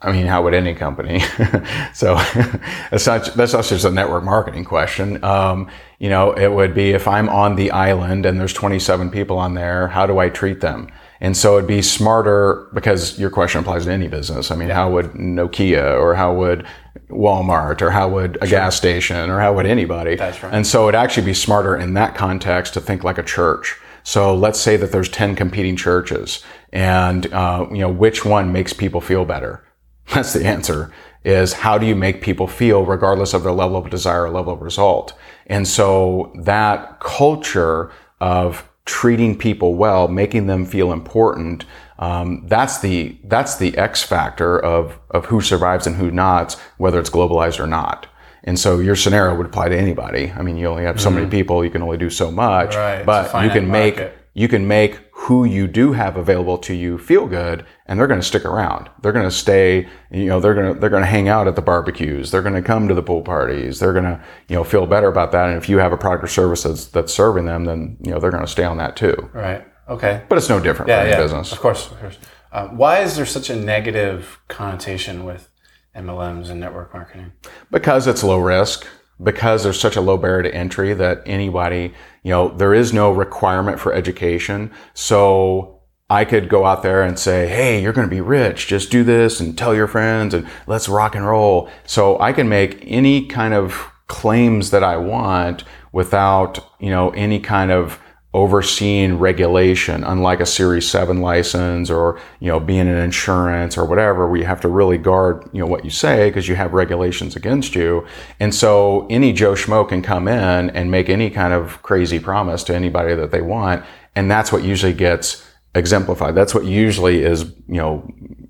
Speaker 2: I mean, how would any company? so that's not that's not just a network marketing question. Um, you know, it would be if I'm on the island and there's 27 people on there, how do I treat them? And so it'd be smarter because your question applies to any business. I mean, how would Nokia or how would Walmart or how would a sure. gas station or how would anybody?
Speaker 1: That's right.
Speaker 2: And so it'd actually be smarter in that context to think like a church. So let's say that there's 10 competing churches and, uh, you know, which one makes people feel better? That's the answer is how do you make people feel regardless of their level of desire or level of result? And so that culture of treating people well, making them feel important, um, that's the that's the X factor of of who survives and who not, whether it's globalized or not. And so your scenario would apply to anybody. I mean, you only have so mm-hmm. many people, you can only do so much,
Speaker 1: right.
Speaker 2: but you can make, market. you can make who you do have available to you feel good and they're going to stick around. They're going to stay, you know, they're going to, they're going to hang out at the barbecues. They're going to come to the pool parties. They're going to, you know, feel better about that. And if you have a product or service that's, that's serving them, then, you know, they're going to stay on that too.
Speaker 1: Right. Okay.
Speaker 2: But it's no different
Speaker 1: yeah,
Speaker 2: for
Speaker 1: yeah.
Speaker 2: business.
Speaker 1: Of course. Of course. Uh, why is there such a negative connotation with MLMs and network marketing?
Speaker 2: Because it's low risk because there's such a low barrier to entry that anybody, you know, there is no requirement for education. So I could go out there and say, Hey, you're going to be rich. Just do this and tell your friends and let's rock and roll. So I can make any kind of claims that I want without, you know, any kind of overseeing regulation, unlike a Series 7 license or, you know, being an insurance or whatever, where you have to really guard, you know, what you say because you have regulations against you. And so any Joe Schmo can come in and make any kind of crazy promise to anybody that they want. And that's what usually gets exemplified. That's what usually is, you know,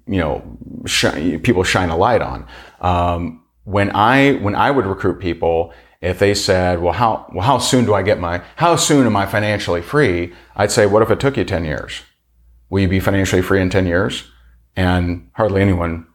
Speaker 2: you know, sh- people shine a light on. Um, when I, when I would recruit people, if they said, well, how, well, how soon do I get my, how soon am I financially free? I'd say, what if it took you 10 years? Will you be financially free in 10 years? And hardly anyone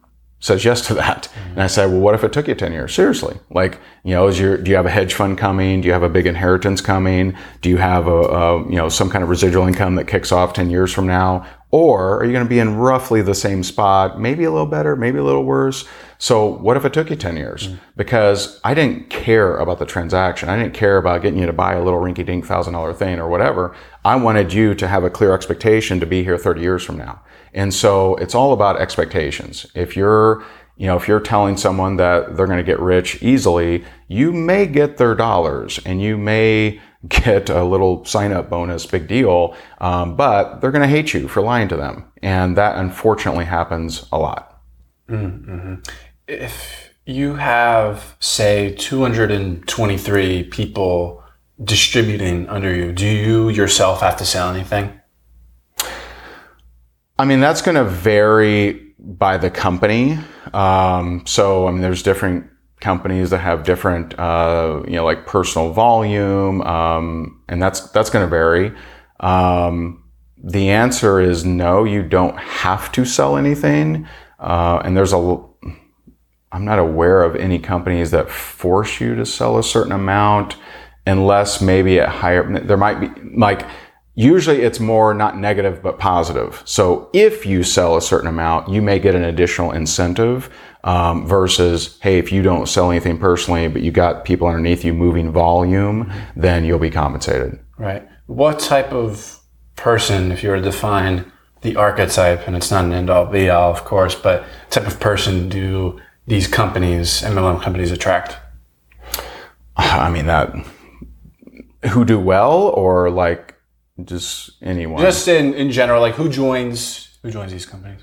Speaker 2: says yes to that. Mm-hmm. And I say, well, what if it took you 10 years? Seriously. Like, you know, is your, do you have a hedge fund coming? Do you have a big inheritance coming? Do you have a, a, you know, some kind of residual income that kicks off 10 years from now? Or are you going to be in roughly the same spot? Maybe a little better, maybe a little worse. So what if it took you 10 years? Mm-hmm. Because I didn't care about the transaction. I didn't care about getting you to buy a little rinky dink thousand dollar thing or whatever. I wanted you to have a clear expectation to be here 30 years from now. And so it's all about expectations. If you're, you know, if you're telling someone that they're going to get rich easily, you may get their dollars and you may get a little sign up bonus, big deal. Um, but they're going to hate you for lying to them. And that unfortunately happens a lot.
Speaker 1: Mm-hmm if you have, say, 223 people distributing under you, do you yourself have to sell anything?
Speaker 2: I mean, that's going to vary by the company. Um, so, I mean, there's different companies that have different, uh, you know, like personal volume, um, and that's that's going to vary. Um, the answer is no. You don't have to sell anything, uh, and there's a I'm not aware of any companies that force you to sell a certain amount unless maybe at higher, there might be like, usually it's more not negative, but positive. So if you sell a certain amount, you may get an additional incentive, um, versus, hey, if you don't sell anything personally, but you got people underneath you moving volume, then you'll be compensated.
Speaker 1: Right. What type of person, if you were to define the archetype, and it's not an end all be all, of course, but type of person do these companies, MLM companies, attract?
Speaker 2: I mean that who do well or like just anyone.
Speaker 1: Just in, in general, like who joins who joins these companies?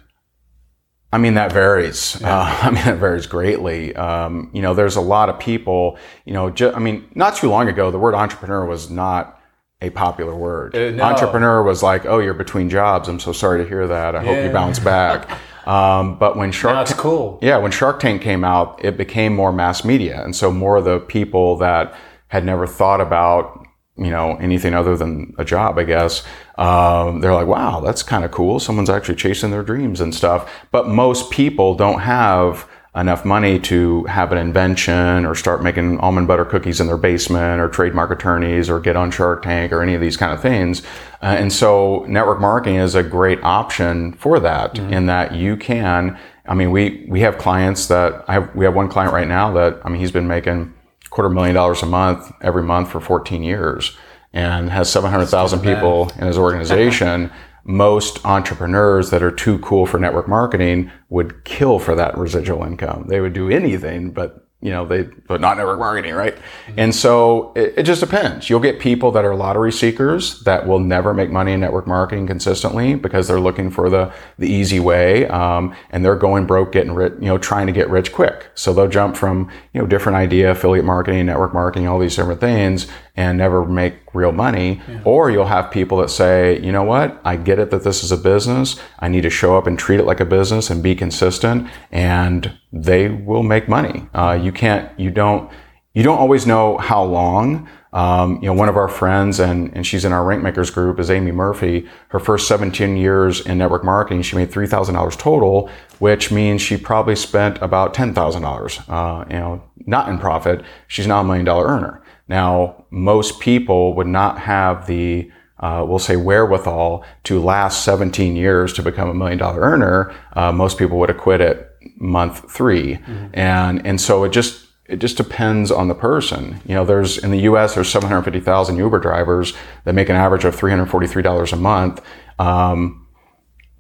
Speaker 2: I mean, that varies. Yeah. Uh, I mean, that varies greatly. Um, you know, there's a lot of people, you know, ju- I mean, not too long ago, the word entrepreneur was not a popular word. Uh, no. Entrepreneur was like, oh, you're between jobs. I'm so sorry to hear that. I yeah. hope you bounce back. Um, but when Shark
Speaker 1: That's Ta- cool.
Speaker 2: Yeah, when Shark Tank came out, it became more mass media. And so more of the people that had never thought about you know anything other than a job i guess um, they're like wow that's kind of cool someone's actually chasing their dreams and stuff but most people don't have enough money to have an invention or start making almond butter cookies in their basement or trademark attorneys or get on shark tank or any of these kind of things uh, and so network marketing is a great option for that mm-hmm. in that you can i mean we we have clients that i have we have one client right now that i mean he's been making quarter million dollars a month every month for 14 years and has 700,000 people in his organization. Most entrepreneurs that are too cool for network marketing would kill for that residual income. They would do anything but you know, they, but not network marketing, right? Mm-hmm. And so it, it, just depends. You'll get people that are lottery seekers that will never make money in network marketing consistently because they're looking for the, the easy way. Um, and they're going broke, getting rich, you know, trying to get rich quick. So they'll jump from, you know, different idea, affiliate marketing, network marketing, all these different things and never make real money. Yeah. Or you'll have people that say, you know what? I get it that this is a business. I need to show up and treat it like a business and be consistent and they will make money. Uh, you can't, you don't, you don't always know how long. Um, you know, one of our friends, and, and she's in our rank makers group, is Amy Murphy. Her first 17 years in network marketing, she made $3,000 total, which means she probably spent about $10,000, uh, you know, not in profit. She's now a million dollar earner. Now, most people would not have the uh, we'll say wherewithal to last 17 years to become a million dollar earner. Uh, most people would have quit at month 3 mm-hmm. and and so it just it just depends on the person. You know, there's in the U.S. there's 750,000 Uber drivers that make an average of $343 a month. Um,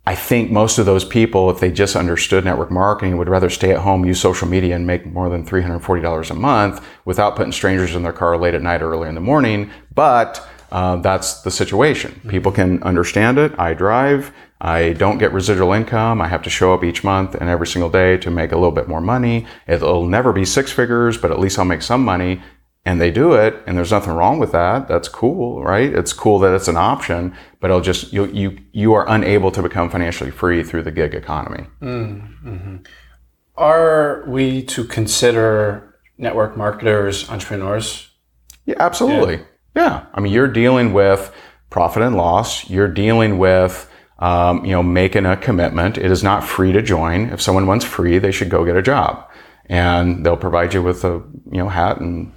Speaker 2: I think most of those people, if they just understood network marketing, would rather stay at home, use social media, and make more than $340 a month without putting strangers in their car late at night or early in the morning. But uh, that's the situation. Mm-hmm. People can understand it. I drive. I don't get residual income. I have to show up each month and every single day to make a little bit more money. It'll never be six figures, but at least I'll make some money and they do it and there's nothing wrong with that. That's cool right? It's cool that it's an option but it'll just you you you are unable to become financially free through the gig economy. Mm-hmm.
Speaker 1: are we to consider network marketers entrepreneurs?
Speaker 2: Yeah absolutely. Yeah. yeah. I mean you're dealing with profit and loss. You're dealing with um, you know making a commitment. It is not free to join. If someone wants free they should go get a job and they'll provide you with a you know hat and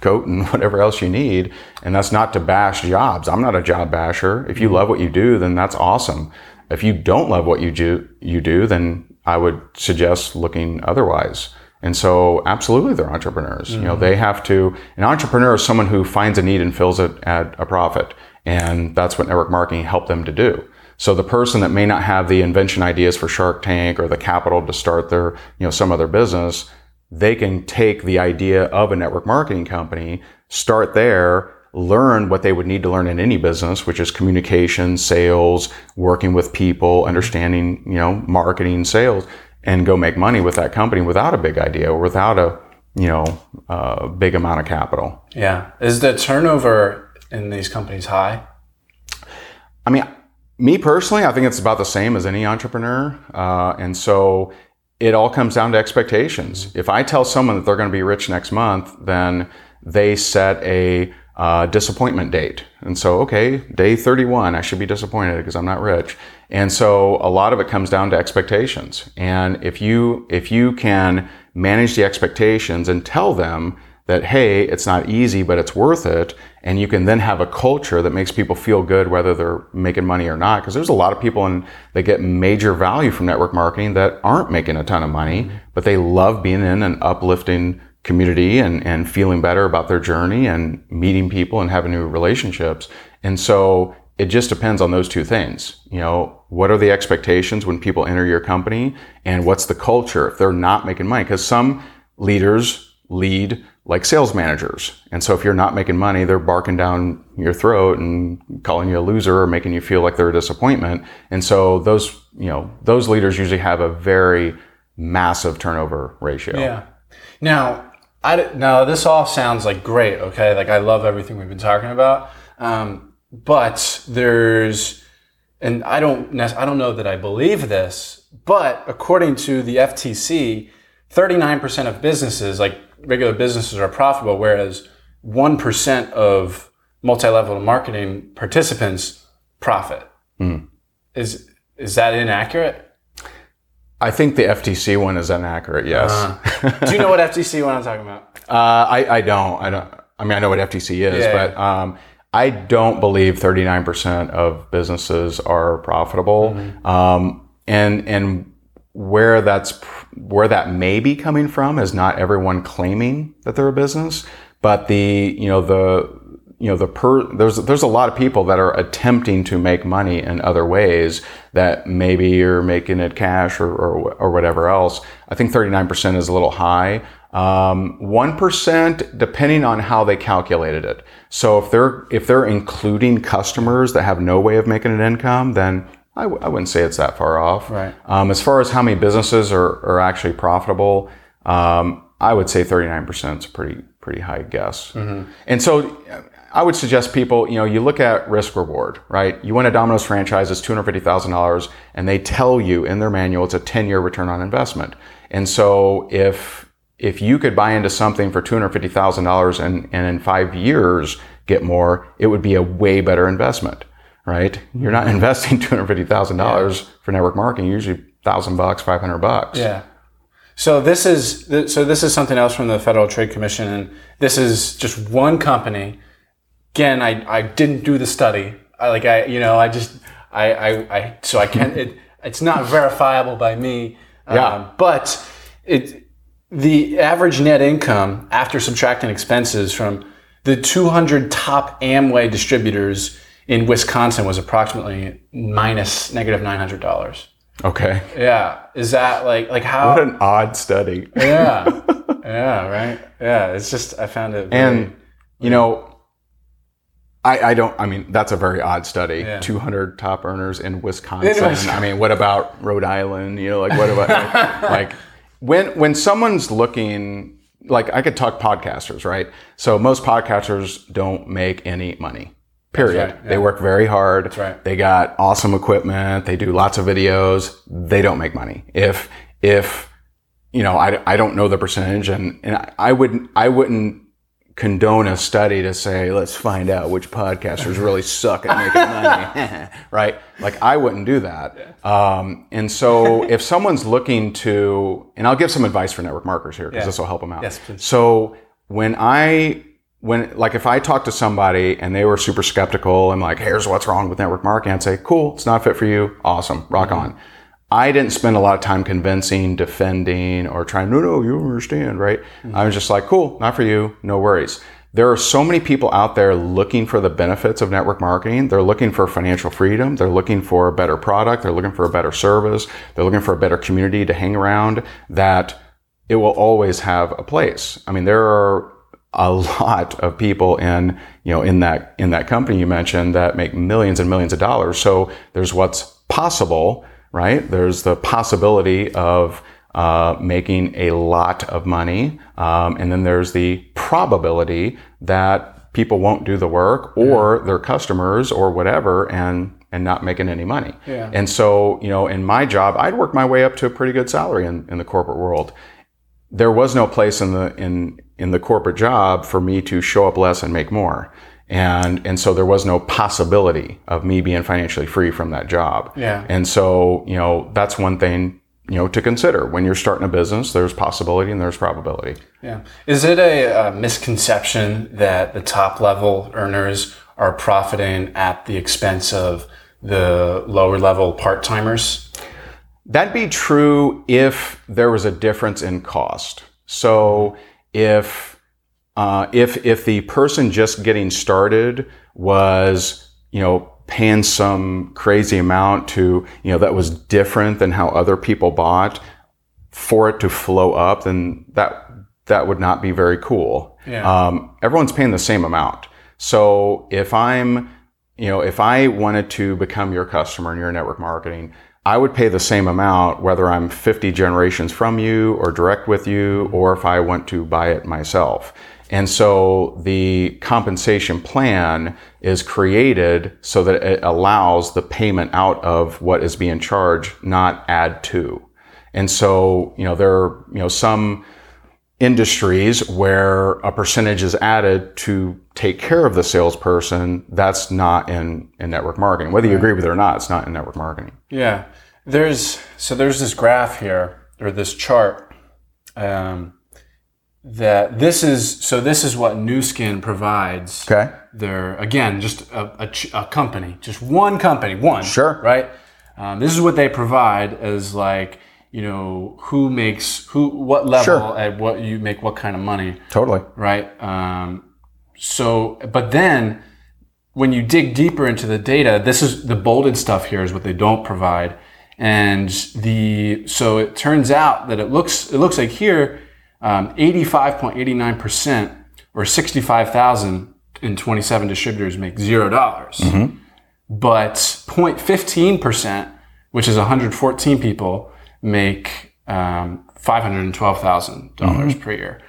Speaker 2: coat and whatever else you need. And that's not to bash jobs. I'm not a job basher. If you love what you do then that's awesome. If you don't love what you do you do then i would suggest looking otherwise. And so absolutely they're entrepreneurs. Mm-hmm. you know they have to an entrepreneur is someone who finds a need and fills it at a profit. And that's what network marketing helped them to do so the person that may not have the invention ideas for Shark Tank or the capital to start their, you know, some other business, they can take the idea of a network marketing company, start there, learn what they would need to learn in any business, which is communication, sales, working with people, understanding, you know, marketing, sales, and go make money with that company without a big idea or without a, you know, a big amount of capital.
Speaker 1: Yeah. Is the turnover in these companies high?
Speaker 2: I mean, me personally, I think it's about the same as any entrepreneur. Uh, and so it all comes down to expectations. If I tell someone that they're going to be rich next month, then they set a uh, disappointment date. And so, okay, day 31, I should be disappointed because I'm not rich. And so a lot of it comes down to expectations. And if you, if you can manage the expectations and tell them that, hey, it's not easy, but it's worth it. And you can then have a culture that makes people feel good whether they're making money or not. Because there's a lot of people in, that get major value from network marketing that aren't making a ton of money, but they love being in an uplifting community and, and feeling better about their journey and meeting people and having new relationships. And so it just depends on those two things. You know, what are the expectations when people enter your company and what's the culture if they're not making money? Because some leaders lead like sales managers. And so if you're not making money, they're barking down your throat and calling you a loser or making you feel like they're a disappointment. And so those, you know, those leaders usually have a very massive turnover ratio.
Speaker 1: Yeah. Now, I, now this all sounds like great. Okay. Like I love everything we've been talking about. Um, but there's, and I don't, I don't know that I believe this, but according to the FTC, 39% of businesses, like regular businesses are profitable, whereas 1% of multi-level marketing participants profit. Mm. Is, is that inaccurate?
Speaker 2: I think the FTC one is inaccurate. Yes.
Speaker 1: Uh, do you know what FTC one I'm talking about?
Speaker 2: Uh, I, I don't. I don't. I mean, I know what FTC is, yeah, but um, I don't believe 39% of businesses are profitable. Mm-hmm. Um, and and where that's where that may be coming from is not everyone claiming that they're a business, but the you know the you know the per there's there's a lot of people that are attempting to make money in other ways that maybe you're making it cash or or, or whatever else. I think 39% is a little high. Um, 1% depending on how they calculated it. So if they're if they're including customers that have no way of making an income, then I w- I wouldn't say it's that far off.
Speaker 1: Right.
Speaker 2: Um, as far as how many businesses are, are actually profitable, um, I would say 39% is a pretty, pretty high guess. Mm-hmm. And so I would suggest people, you know, you look at risk reward, right? You win a Domino's franchise, it's $250,000 and they tell you in their manual it's a 10 year return on investment. And so if, if you could buy into something for $250,000 and, and in five years get more, it would be a way better investment right? You're not investing two hundred fifty thousand yeah. dollars for network marketing. Usually thousand bucks, five hundred bucks.
Speaker 1: Yeah. So this is so this is something else from the Federal Trade Commission, and this is just one company. Again, I, I didn't do the study. I like I you know I just I I, I so I can't it, it's not verifiable by me.
Speaker 2: Yeah. Um,
Speaker 1: but it the average net income after subtracting expenses from the 200 top Amway distributors in Wisconsin was approximately minus negative nine hundred dollars.
Speaker 2: Okay.
Speaker 1: Yeah. Is that like like how?
Speaker 2: What an odd study.
Speaker 1: yeah. Yeah. Right. Yeah. It's just I found it.
Speaker 2: Very, and you know. I, I don't. I mean, that's a very odd study. Yeah. 200 top earners in Wisconsin. I mean, what about Rhode Island? You know, like what about like, like when when someone's looking like I could talk podcasters, right? So most podcasters don't make any money. Period. Right, yeah. They work very hard.
Speaker 1: Right.
Speaker 2: They got awesome equipment. They do lots of videos. They don't make money. If, if, you know, I, I don't know the percentage and, and I wouldn't, I wouldn't condone a study to say, let's find out which podcasters really suck at making money. right. Like I wouldn't do that. Um, and so if someone's looking to, and I'll give some advice for network marketers here because yeah. this will help them out.
Speaker 1: Yes, please.
Speaker 2: So when I when like if I talk to somebody and they were super skeptical and like, here's what's wrong with network marketing, I'd say, cool, it's not fit for you. Awesome. Rock mm-hmm. on. I didn't spend a lot of time convincing, defending, or trying, no, no, you understand, right? Mm-hmm. I was just like, cool, not for you, no worries. There are so many people out there looking for the benefits of network marketing. They're looking for financial freedom. They're looking for a better product. They're looking for a better service. They're looking for a better community to hang around that it will always have a place. I mean, there are a lot of people in you know in that in that company you mentioned that make millions and millions of dollars. So there's what's possible, right? There's the possibility of uh, making a lot of money, um, and then there's the probability that people won't do the work or yeah. their customers or whatever, and and not making any money.
Speaker 1: Yeah.
Speaker 2: And so, you know, in my job, I'd work my way up to a pretty good salary in, in the corporate world. There was no place in the in in the corporate job for me to show up less and make more. And, and so there was no possibility of me being financially free from that job.
Speaker 1: Yeah.
Speaker 2: And so, you know, that's one thing, you know, to consider when you're starting a business, there's possibility and there's probability.
Speaker 1: Yeah. Is it a, a misconception that the top level earners are profiting at the expense of the lower level part timers?
Speaker 2: That'd be true if there was a difference in cost. So, if uh, if if the person just getting started was you know paying some crazy amount to, you know, that was different than how other people bought for it to flow up, then that, that would not be very cool.
Speaker 1: Yeah.
Speaker 2: Um, everyone's paying the same amount. So if I'm, you know, if I wanted to become your customer in your network marketing, I would pay the same amount whether I'm 50 generations from you or direct with you or if I want to buy it myself. And so the compensation plan is created so that it allows the payment out of what is being charged, not add to. And so, you know, there are, you know, some industries where a percentage is added to take care of the salesperson. That's not in, in network marketing. Whether you agree with it or not, it's not in network marketing.
Speaker 1: Yeah. There's so there's this graph here or this chart um, that this is so this is what Nu Skin provides.
Speaker 2: Okay.
Speaker 1: They're again just a, a, a company, just one company, one.
Speaker 2: Sure.
Speaker 1: Right. Um, this is what they provide as like you know who makes who what level
Speaker 2: Sure.
Speaker 1: at what you make what kind of money
Speaker 2: Totally.
Speaker 1: right? Um, so, but then when you dig deeper into the data, this is the bolded stuff here is what they don't provide, and the so it turns out that it looks it looks like here, um, eighty five point eighty nine percent or sixty five thousand and twenty seven distributors make zero dollars, but 0.15 percent, which is one hundred fourteen people, make um, five hundred twelve thousand dollars per year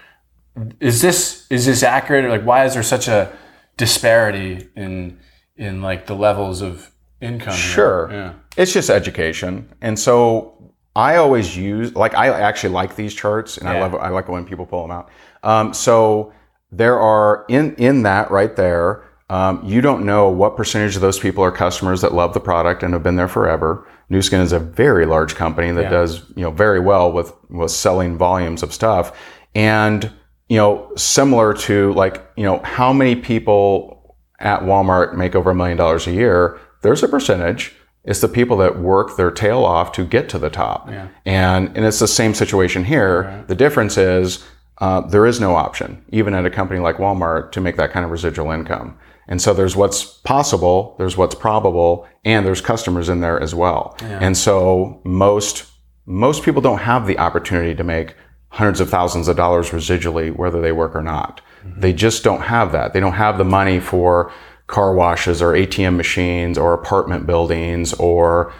Speaker 1: is this is this accurate like why is there such a disparity in in like the levels of income?
Speaker 2: Sure.
Speaker 1: yeah
Speaker 2: It's just education. And so I always use, like, I actually like these charts and I
Speaker 1: Yeah.
Speaker 2: love, I like when people pull them out. Um, so there are, in, in that right there, um, you don't know what percentage of those people are customers that love the product and have been there forever. Nu Skin is a very large company that
Speaker 1: Yeah.
Speaker 2: does, you know, very well with, with selling volumes of stuff. And, you know, similar to like, you know, how many people at Walmart make over a million dollars a year? There's a percentage. It's the people that work their tail off to get to the top.
Speaker 1: Yeah.
Speaker 2: And, and it's the same situation here. The difference is uh, there is no option, even at a company like Walmart, to make that kind of residual income. And so there's what's possible, there's what's probable, and there's customers in there as well. Yeah. And so most most people don't have the opportunity to make hundreds of thousands of dollars residually, whether they work or not. They just don't have that. They don't have the money for car washes or ATM machines or apartment buildings or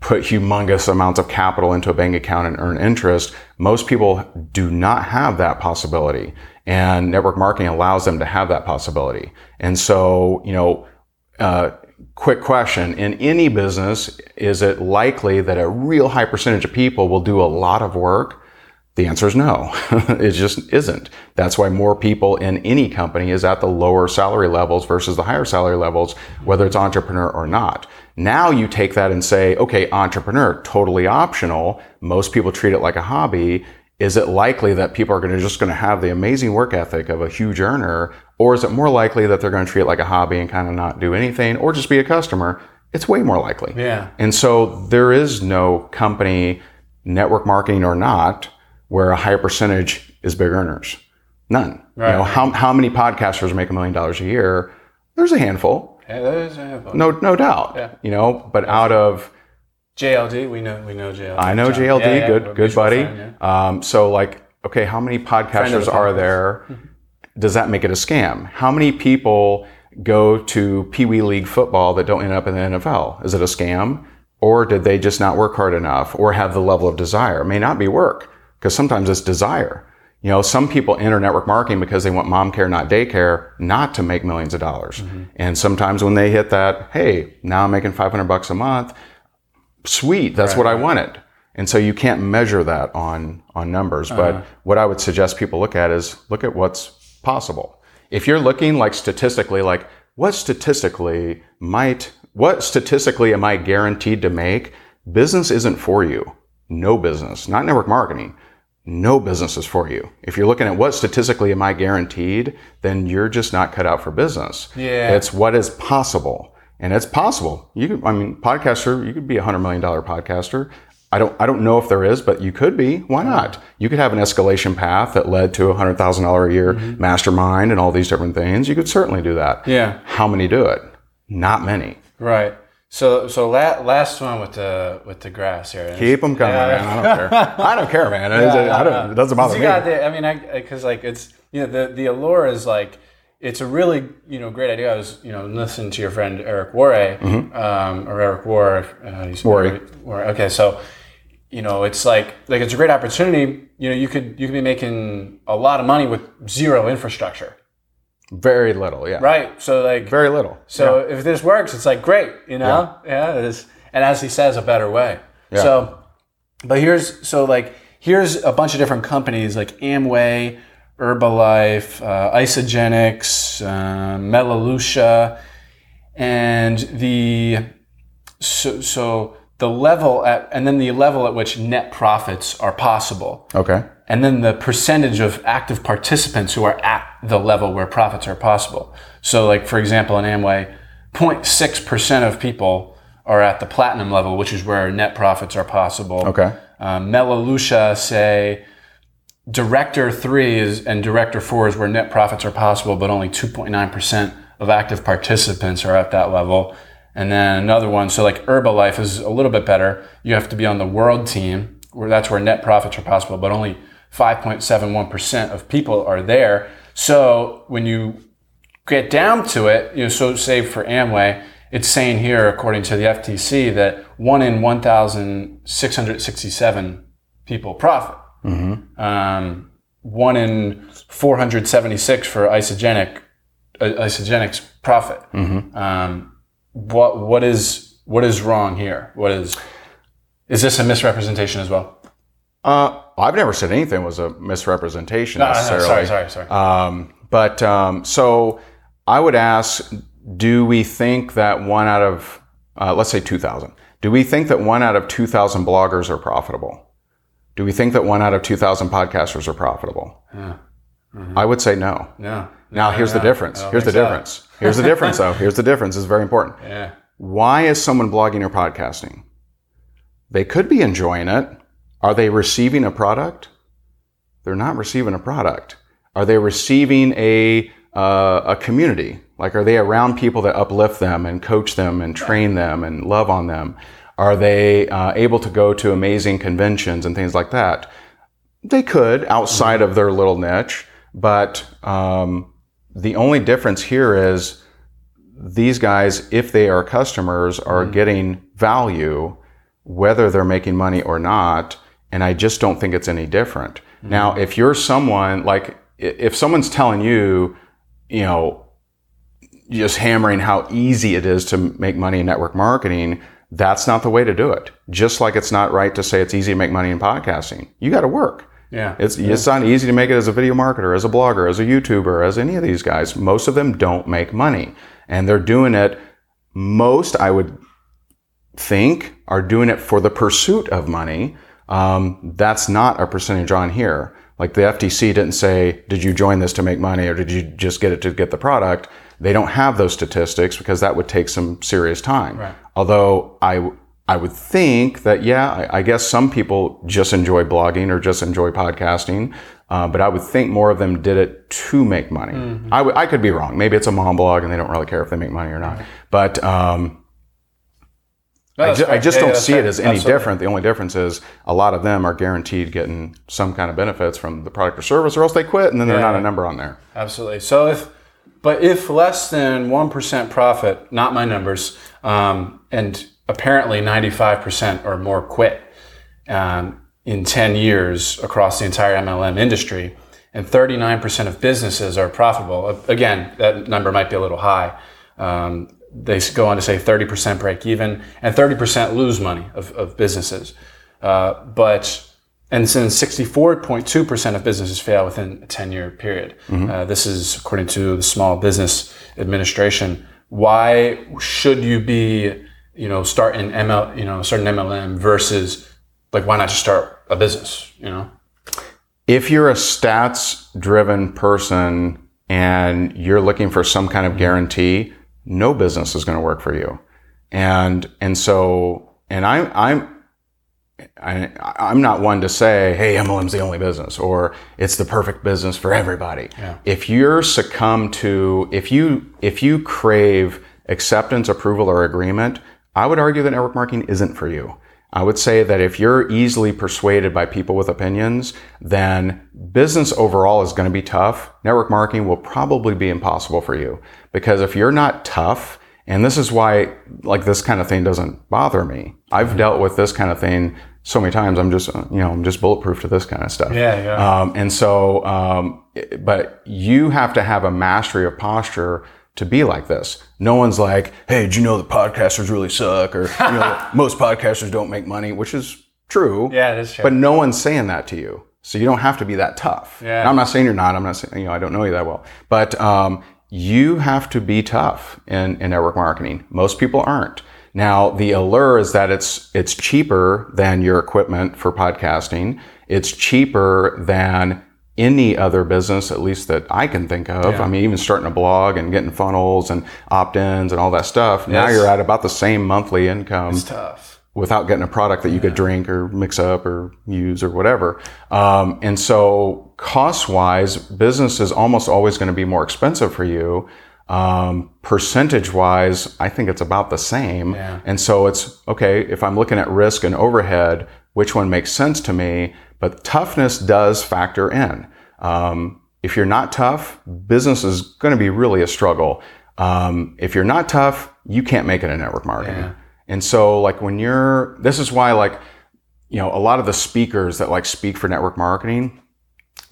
Speaker 2: put humongous amounts of capital into a bank account and earn interest. Most people do not have that possibility. And network marketing allows them to have that possibility. And so, you know, uh, quick question. In any business, is it likely that a real high percentage of people will do a lot of work? The answer is no. it just isn't. That's why more people in any company is at the lower salary levels versus the higher salary levels, whether it's entrepreneur or not. Now you take that and say, okay, entrepreneur, totally optional. Most people treat it like a hobby. Is it likely that people are going to just going to have the amazing work ethic of a huge earner, or is it more likely that they're going to treat it like a hobby and kind of not do anything, or just be a customer? It's way more likely.
Speaker 1: yeah
Speaker 2: And so there is no company, network marketing or not, where a higher percentage is big earners. None.
Speaker 1: Right,
Speaker 2: you know, how, how many podcasters make a million dollars a year? There's a handful.
Speaker 1: yeah that is a handful.
Speaker 2: No, no doubt.
Speaker 1: Yeah.
Speaker 2: You know, but out of
Speaker 1: JLD we know we know JLD
Speaker 2: I know
Speaker 1: John.
Speaker 2: JLD,
Speaker 1: Yeah, yeah,
Speaker 2: good, good buddy.
Speaker 1: friend, yeah.
Speaker 2: Um, so like, okay, how many podcasters are there? Does that make it a scam? How many people go to Pee Wee League football that don't end up in the NFL? Is it a scam? Or did they just not work hard enough or have the level of desire? It may not be work because sometimes it's desire. You know, some people enter network marketing because they want mom care, not daycare, not to make millions of dollars. Mm-hmm. And sometimes when they hit that, hey, now I'm making 500 bucks a month, sweet, that's what I wanted. And so you can't measure that on on numbers. But uh-huh. what I would suggest people look at is look at what's possible. If you're looking like statistically, like what statistically might what statistically am I guaranteed to make? Business isn't for you. No business, not network marketing. No business is for you. If you're looking at what statistically am I guaranteed, then you're just not cut out for business.
Speaker 1: Yeah.
Speaker 2: It's what is possible. And it's possible. You could, I mean, podcaster, you could be a hundred million dollar podcaster. I don't, I don't know if there is, but you could be. Why not? You could have an escalation path that led to a hundred thousand dollar a year mm-hmm. mastermind and all these different things. You could certainly do that.
Speaker 1: Yeah.
Speaker 2: How many do it? Not many.
Speaker 1: Right. So so la- last one with the with the grass here.
Speaker 2: Keep them coming,
Speaker 1: Yeah.
Speaker 2: man. I don't care. I don't care, man. It, I don't, it doesn't bother
Speaker 1: you
Speaker 2: me.
Speaker 1: Got the, I mean, I because like it's you know the the allure is like it's a really you know great idea. I was you know listening to your friend Eric Worre um, or Eric War. Uh, he's
Speaker 2: Worre.
Speaker 1: Okay, so you know it's like like it's a great opportunity. You know you could you could be making a lot of money with zero infrastructure,
Speaker 2: Very little, yeah.
Speaker 1: right? So like
Speaker 2: Very little.
Speaker 1: so if this works, it's like great, you know? Yeah, it is. And as he says, a better way.
Speaker 2: Yeah.
Speaker 1: So, but here's, so like, here's a bunch of different companies like Amway, Herbalife, uh, Isagenix, uh, Melaleuca, and the, so, so the level at, and then the level at which net profits are possible
Speaker 2: Okay.
Speaker 1: And then the percentage of active participants who are at the level where profits are possible. So, like for example, in Amway, 0.6% of people are at the platinum level, which is where net profits are possible.
Speaker 2: Okay.
Speaker 1: Um, Melaleuca say Director 3 is and Director 4 is where net profits are possible, but only 2.9% of active participants are at that level. And then another one, so like Herbalife is a little bit better. You have to be on the world team, where that's where net profits are possible, but only 5.71% of people are there. So when you get down to it, you know, so say for Amway, it's saying here, according to the FTC, that one in 1,667 people profit. Um, one in 476 for isogenic, uh, Isagenix profit. Um, what what is what is wrong here? What is is this a misrepresentation as well?
Speaker 2: Uh, I've never said anything was a misrepresentation
Speaker 1: No, no, no,
Speaker 2: necessarily.
Speaker 1: sorry, sorry, sorry.
Speaker 2: Um, but um, so I would ask, do we think that one out of, uh, let's say 2,000, do we think that one out of 2,000 bloggers are profitable? Do we think that one out of 2,000 podcasters are profitable? I would say no.
Speaker 1: no.
Speaker 2: Now, here's the difference. Here's the
Speaker 1: so.
Speaker 2: difference. Here's the difference, though. Here's the difference. It's very important.
Speaker 1: Yeah.
Speaker 2: Why is someone blogging or podcasting? They could be enjoying it. Are they receiving a product? They're not receiving a product. Are they receiving a uh, a community? Like, are they around people that uplift them and coach them and train them and love on them? Are they uh, able to go to amazing conventions and things like that? They could outside of their little niche, but um, the only difference here is these guys, if they are customers, are getting value, whether they're making money or not. And I just don't think it's any different. Now, mm-hmm. if you're someone like, if someone's telling you, you know, just hammering how easy it is to make money in network marketing, that's not the way to do it. Just like it's not right to say it's easy to make money in podcasting. You got to work.
Speaker 1: Yeah.
Speaker 2: It's it's not easy to make it as a video marketer, as a blogger, as a YouTuber, as any of these guys. Most of them don't make money, and they're doing it. Most, I would think, are doing it for the pursuit of money. Um, that's not a percentage on here. Like the FTC didn't say, "Did you join this to make money, or did you just get it to get the product?" They don't have those statistics because that would take some serious time.
Speaker 1: Right.
Speaker 2: Although I I would think that yeah, I, I guess some people just enjoy blogging or just enjoy podcasting, uh, but I would think more of them did it to make money.
Speaker 1: Mm-hmm.
Speaker 2: I I could be wrong. Maybe it's a mom blog and they don't really care if they make money or not. But um,
Speaker 1: No,
Speaker 2: I, ju- I just
Speaker 1: Yeah,
Speaker 2: don't
Speaker 1: that's
Speaker 2: see
Speaker 1: fair.
Speaker 2: it as any
Speaker 1: Absolutely.
Speaker 2: different. The only difference is a lot of them are guaranteed getting some kind of benefits from the product or service, or else they quit and then they're
Speaker 1: Yeah.
Speaker 2: not a number on there.
Speaker 1: Absolutely. So if, but if less than one percent profit, not my numbers, um, and apparently ninety-five percent or more quit um, in ten years across the entire MLM industry, and thirty-nine percent of businesses are profitable. Again, that number might be a little high. Um, they go on to say 30% break even and 30% lose money of, of businesses. Uh, but and since 64.2% of businesses fail within a 10 year period, uh, this is according to the Small Business Administration. Why should you be, you know, start an ML, you know, start an MLM versus like why not just start a business, you know?
Speaker 2: if you're a stats driven person and you're looking for some kind of guarantee, no business is going to work for you. And, and so, and I'm I'm, I, I'm not one to say, hey, MLM's the only business or it's the perfect business for everybody.
Speaker 1: Yeah.
Speaker 2: If you're succumb to, if you, if you crave acceptance, approval, or agreement, I would argue that network marketing isn't for you. I would say that if you're easily persuaded by people with opinions, then business overall is going to be tough. Network marketing will probably be impossible for you because if you're not tough, and this is why like this kind of thing doesn't bother me. I've dealt with this kind of thing so many times. I'm just, you know, I'm just bulletproof to this kind of stuff.
Speaker 1: Yeah, yeah.
Speaker 2: Um, and so, um, but you have to have a mastery of posture to be like this. No one's like, hey, did you know that podcasters really suck? Or, you know, most podcasters don't make money, which is true.
Speaker 1: Yeah, it is true.
Speaker 2: But no one's saying that to you. So you don't have to be that tough.
Speaker 1: Yeah.
Speaker 2: And I'm not saying you're not. I'm not saying, you know, I don't know you that well. But um, you have to be tough in, in network marketing. Most people aren't. Now, the allure is that it's it's cheaper than your equipment for podcasting. It's cheaper than any other business, at least that I can think of.
Speaker 1: Yeah.
Speaker 2: I mean, even starting a blog and getting funnels and opt-ins and all that stuff. Now you're at about the same monthly income
Speaker 1: it's tough.
Speaker 2: without getting a product that you could drink or mix up or use or whatever. Um, and so, cost wise, business is almost always going to be more expensive for you. Um, percentage wise, I think it's about the same.
Speaker 1: Yeah.
Speaker 2: And so, it's okay if I'm looking at risk and overhead, which one makes sense to me? But toughness does factor in. Um, if you're not tough, business is going to be really a struggle. Um, if you're not tough, you can't make it in network marketing.
Speaker 1: Yeah.
Speaker 2: And so like when you're, this is why like, you know, a lot of the speakers that like speak for network marketing,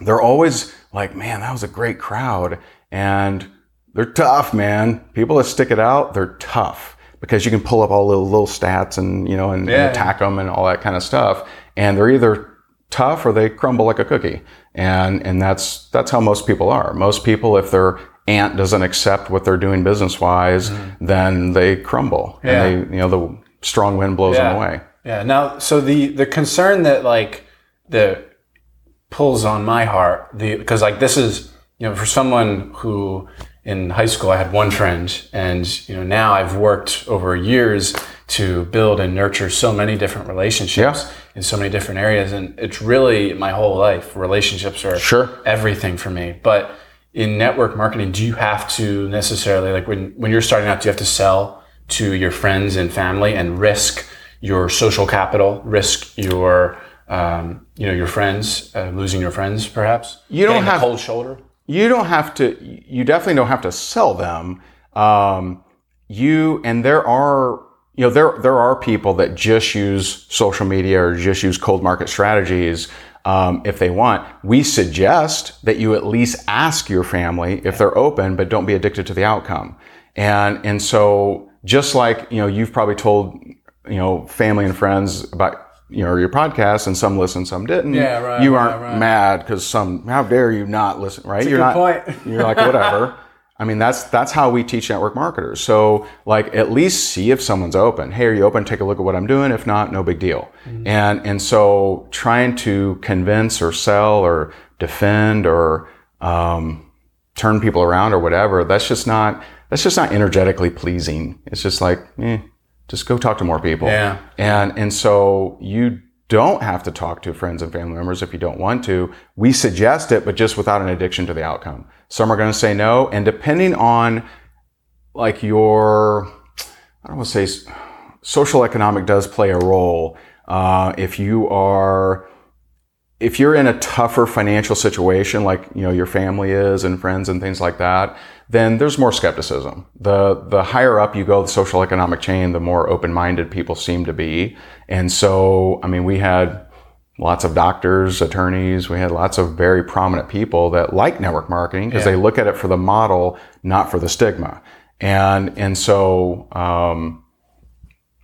Speaker 2: they're always like, man, that was a great crowd. And they're tough, man. People that stick it out, they're tough because you can pull up all the little stats and, you know, and,
Speaker 1: Yeah.
Speaker 2: and attack them and all that kind of stuff. And they're either tough or they crumble like a cookie. And, and that's, that's how most people are. Most people, if their aunt doesn't accept what they're doing business wise, then they crumble
Speaker 1: Mm-hmm. Yeah.
Speaker 2: and they, you know, the strong wind blows them away.
Speaker 1: Yeah. Now, so the the concern that like that pulls on my heart, the because like this is you know for someone who in high school I had one friend, and you know now I've worked over years to build and nurture so many different relationships
Speaker 2: Yeah.
Speaker 1: in so many different areas, and it's really my whole life. Relationships are
Speaker 2: Sure.
Speaker 1: everything for me, but. In network marketing, do you have to necessarily like when when you're starting out, do you have to sell to your friends and family and risk your social capital, risk your um, you know your friends uh, losing your friends, perhaps?
Speaker 2: You don't have-
Speaker 1: cold shoulder.
Speaker 2: You don't have to you definitely don't have to sell them. Um, you and there are you know there there are people that just use social media or just use cold market strategies um, if they want. We suggest that you at least ask your family if they're open but don't be addicted to the outcome. And and so just like you know you've probably told you know family and friends about you know your podcast and some listened some didn't.
Speaker 1: Yeah, right,
Speaker 2: you aren't
Speaker 1: right.
Speaker 2: mad because some how dare you not listen right? You're
Speaker 1: good
Speaker 2: not
Speaker 1: point.
Speaker 2: you're like whatever. I mean that's that's how we teach network marketers. So like at least see if someone's open. Hey are you open? Take a look at what i'm doing. If not no big deal.
Speaker 1: Mm-hmm.
Speaker 2: and and so trying to convince or sell or defend or um, turn people around or whatever that's just not that's just not energetically pleasing. It's just like eh, just go talk to more people
Speaker 1: Yeah.
Speaker 2: and and so you don't have to talk to friends and family members if you don't want to. We suggest it, but just without an addiction to the outcome. Some are going to say no, and depending on like your, I don't want to say social economic does play a role. Uh, if you are if you're in a tougher financial situation like you know your family is and friends and things like that then there's more skepticism the the higher up you go the social economic chain the more open-minded people seem to be and so i mean we had lots of doctors attorneys we had lots of very prominent people that like network marketing because
Speaker 1: Yeah.
Speaker 2: they look at it for the model not for the stigma and and so um,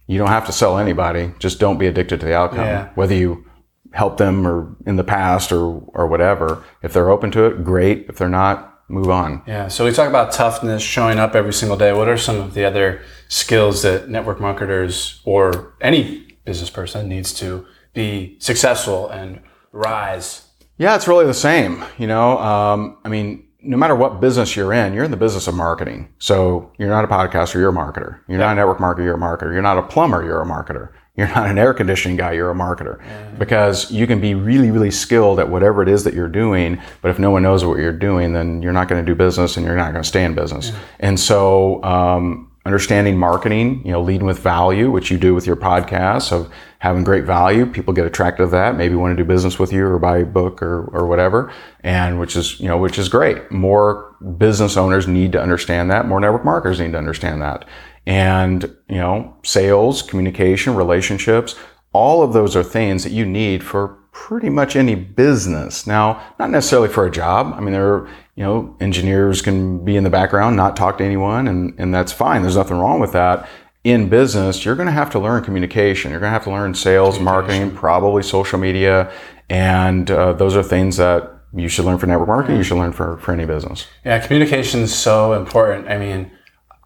Speaker 2: you don't have to sell anybody just don't be addicted to the outcome
Speaker 1: Yeah.
Speaker 2: whether you help them or in the past or or whatever. If they're open to it, great. If they're not, move on.
Speaker 1: Yeah. So we talk about toughness, showing up every single day. What are some of the other skills that network marketers or any business person needs to be successful and rise?
Speaker 2: Yeah, it's really the same. You know, um, I mean, no matter what business you're in, you're in the business of marketing. So you're not a podcaster, you're a marketer. You're not a network marketer, you're a marketer. You're not a plumber, you're a marketer. You're not an air conditioning guy, you're a marketer. Because you can be really, really skilled at whatever it is that you're doing, but if no one knows what you're doing, then you're not going to do business and you're not going to stay in business. And so, um, understanding marketing, you know, leading with value, which you do with your podcast of having great value. People get attracted to that, maybe want to do business with you or buy a book or, or whatever. And which is, you know, which is great. More business owners need to understand that. More network marketers need to understand that. And, you know, sales, communication, relationships, all of those are things that you need for pretty much any business. Now, not necessarily for a job. I mean, there are, you know, engineers can be in the background, not talk to anyone, and, and that's fine. There's nothing wrong with that. In business, you're going to have to learn communication. You're going to have to learn sales, marketing, probably social media. And uh, those are things that you should learn for network marketing. You should learn for, for any business.
Speaker 1: Yeah, communication is so important. I mean,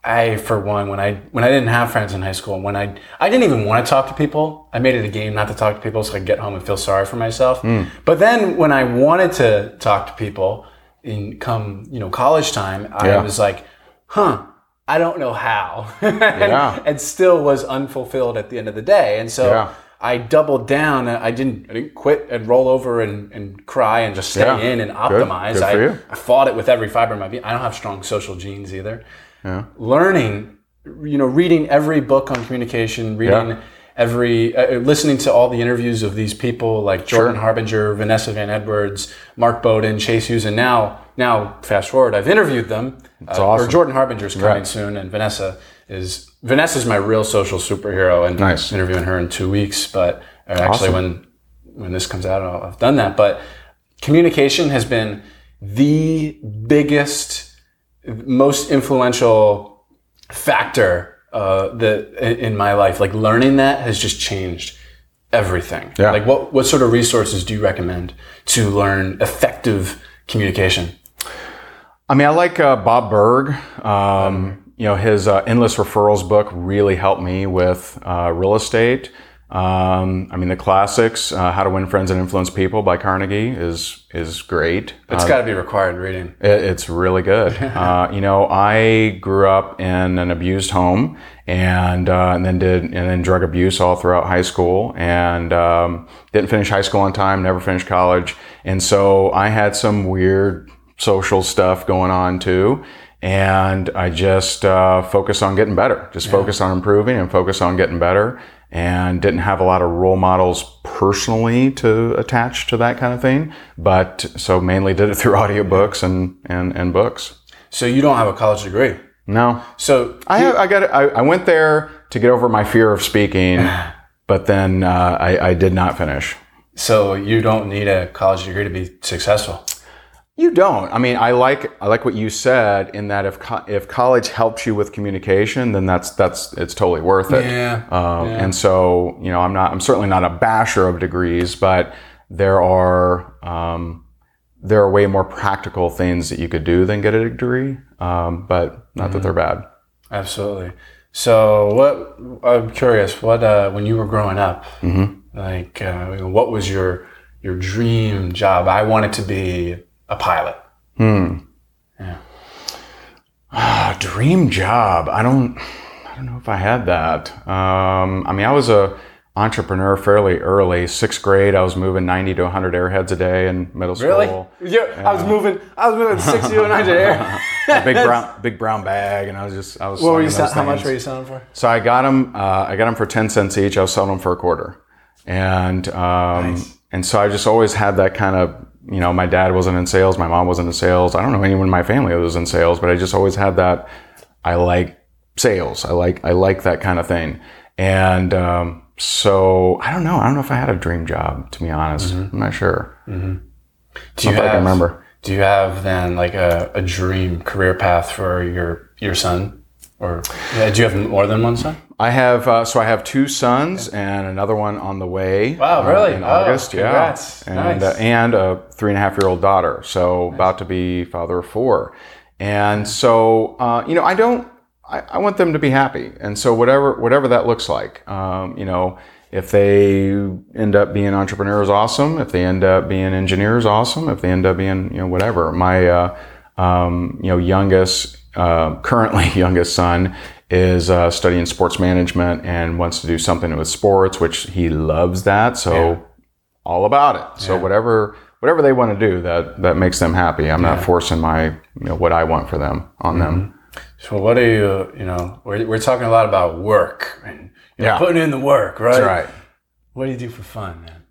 Speaker 1: I, for one, when I when I didn't have friends in high school, when I I didn't even want to talk to people, I made it a game not to talk to people so I could get home and feel sorry for myself.
Speaker 2: Hmm.
Speaker 1: But then when I wanted to talk to people in come you know college time, I
Speaker 2: Yeah.
Speaker 1: was like, huh, I don't know how, and,
Speaker 2: Yeah.
Speaker 1: and still was unfulfilled at the end of the day. And so
Speaker 2: Yeah.
Speaker 1: I doubled down. I didn't I didn't quit and roll over and, and cry and just stay
Speaker 2: Yeah.
Speaker 1: in and optimize.
Speaker 2: Good for
Speaker 1: I. I fought it with every fiber of my being. I don't have strong social genes either
Speaker 2: Yeah.
Speaker 1: learning, you know, reading every book on communication, reading
Speaker 2: Yeah.
Speaker 1: every, uh, listening to all the interviews of these people like Jordan Harbinger, Vanessa Van Edwards, Mark Bowden, Chase Hughes, and now, now fast forward, I've interviewed them. Uh, Or. Jordan Harbinger's coming
Speaker 2: Right.
Speaker 1: soon, and Vanessa is Vanessa's my real social superhero, and
Speaker 2: Nice.
Speaker 1: interviewing her in two weeks. But uh, actually,
Speaker 2: Awesome.
Speaker 1: when when this comes out, I'll, I've done that. But communication has been the biggest most influential factor uh, that in my life, like learning that has just changed everything.
Speaker 2: Yeah.
Speaker 1: Like what what sort of resources do you recommend to learn effective communication?
Speaker 2: I mean, I like uh, Bob Burg. Um, you know, his uh, Endless Referrals book really helped me with uh, real estate. Um, I mean, the classics, uh, How to Win Friends and Influence People by Carnegie is is great.
Speaker 1: It's got to be required reading.
Speaker 2: It, it's really good. uh, you know, I grew up in an abused home, and uh, and then did and then drug abuse all throughout high school, and um, didn't finish high school on time. Never finished college, and so I had some weird social stuff going on too. And I just uh, focused on getting better. Just focus on improving and focus on getting better. And didn't have a lot of role models personally to attach to that kind of thing. But so mainly did it through audiobooks and, and, and books.
Speaker 1: So you don't have a college degree.
Speaker 2: No,
Speaker 1: So
Speaker 2: I have, I got I, I went there to get over my fear of speaking, but then uh, I, I did not finish.
Speaker 1: so you don't need a college degree to be successful.
Speaker 2: You don't. I mean, I like I like what you said in that if co- if college helps you with communication, then that's that's it's totally worth it.
Speaker 1: Yeah.
Speaker 2: Um, And so, you know, I'm not I'm certainly not a basher of degrees, but there are um, there are way more practical things that you could do than get a degree. Um, but not that they're bad.
Speaker 1: Absolutely. So what I'm curious, what uh, when you were growing up, like uh, what was your your dream job? I wanted to be a pilot.
Speaker 2: A dream job. I don't. I don't know if I had that. Um, I mean, I was a entrepreneur fairly early. Sixth grade, I was moving ninety to hundred airheads a day in middle school. Really?
Speaker 1: Yeah, I was moving. I was moving sixty to ninety air.
Speaker 2: A big brown, big brown bag, and I was just. I was.
Speaker 1: What were you? Sell- how much were you selling for?
Speaker 2: So I got them. Uh, I got them for ten cents each. I was selling them for a quarter, and um,
Speaker 1: Nice.
Speaker 2: and so I just always had that kind of. You know, my dad wasn't in sales. My mom wasn't in sales. I don't know anyone in my family that was in sales, but I just always had that. I like sales. I like I like that kind of thing, and um, so I don't know. I don't know if I had a dream job. To be honest, I'm not sure.
Speaker 1: Do you
Speaker 2: I
Speaker 1: have?
Speaker 2: can remember.
Speaker 1: Do you have then like a, a dream career path for your your son? Or yeah, do you have more than one son?
Speaker 2: I have uh, so I have two sons and another one on the way.
Speaker 1: Wow,
Speaker 2: uh,
Speaker 1: really?
Speaker 2: in
Speaker 1: Oh,
Speaker 2: August,
Speaker 1: congrats.
Speaker 2: yeah, and
Speaker 1: Nice.
Speaker 2: uh, and a three and a half year old daughter. So about to be father of four, and so uh, you know I don't. I, I want them to be happy, and so whatever whatever that looks like, um, you know, if they end up being entrepreneurs, awesome. If they end up being engineers, awesome. If they end up being you know whatever, my uh, um, you know youngest uh, currently youngest son is uh, studying sports management and wants to do something with sports, which he loves that. So
Speaker 1: Yeah.
Speaker 2: all about it. So whatever whatever they want to do that that makes them happy. I'm not forcing my you know what I want for them on them.
Speaker 1: So what are you? You know, we're, we're talking a lot about work and you know,
Speaker 2: Yeah.
Speaker 1: putting in the work, right?
Speaker 2: That's right.
Speaker 1: What do you do for fun, man?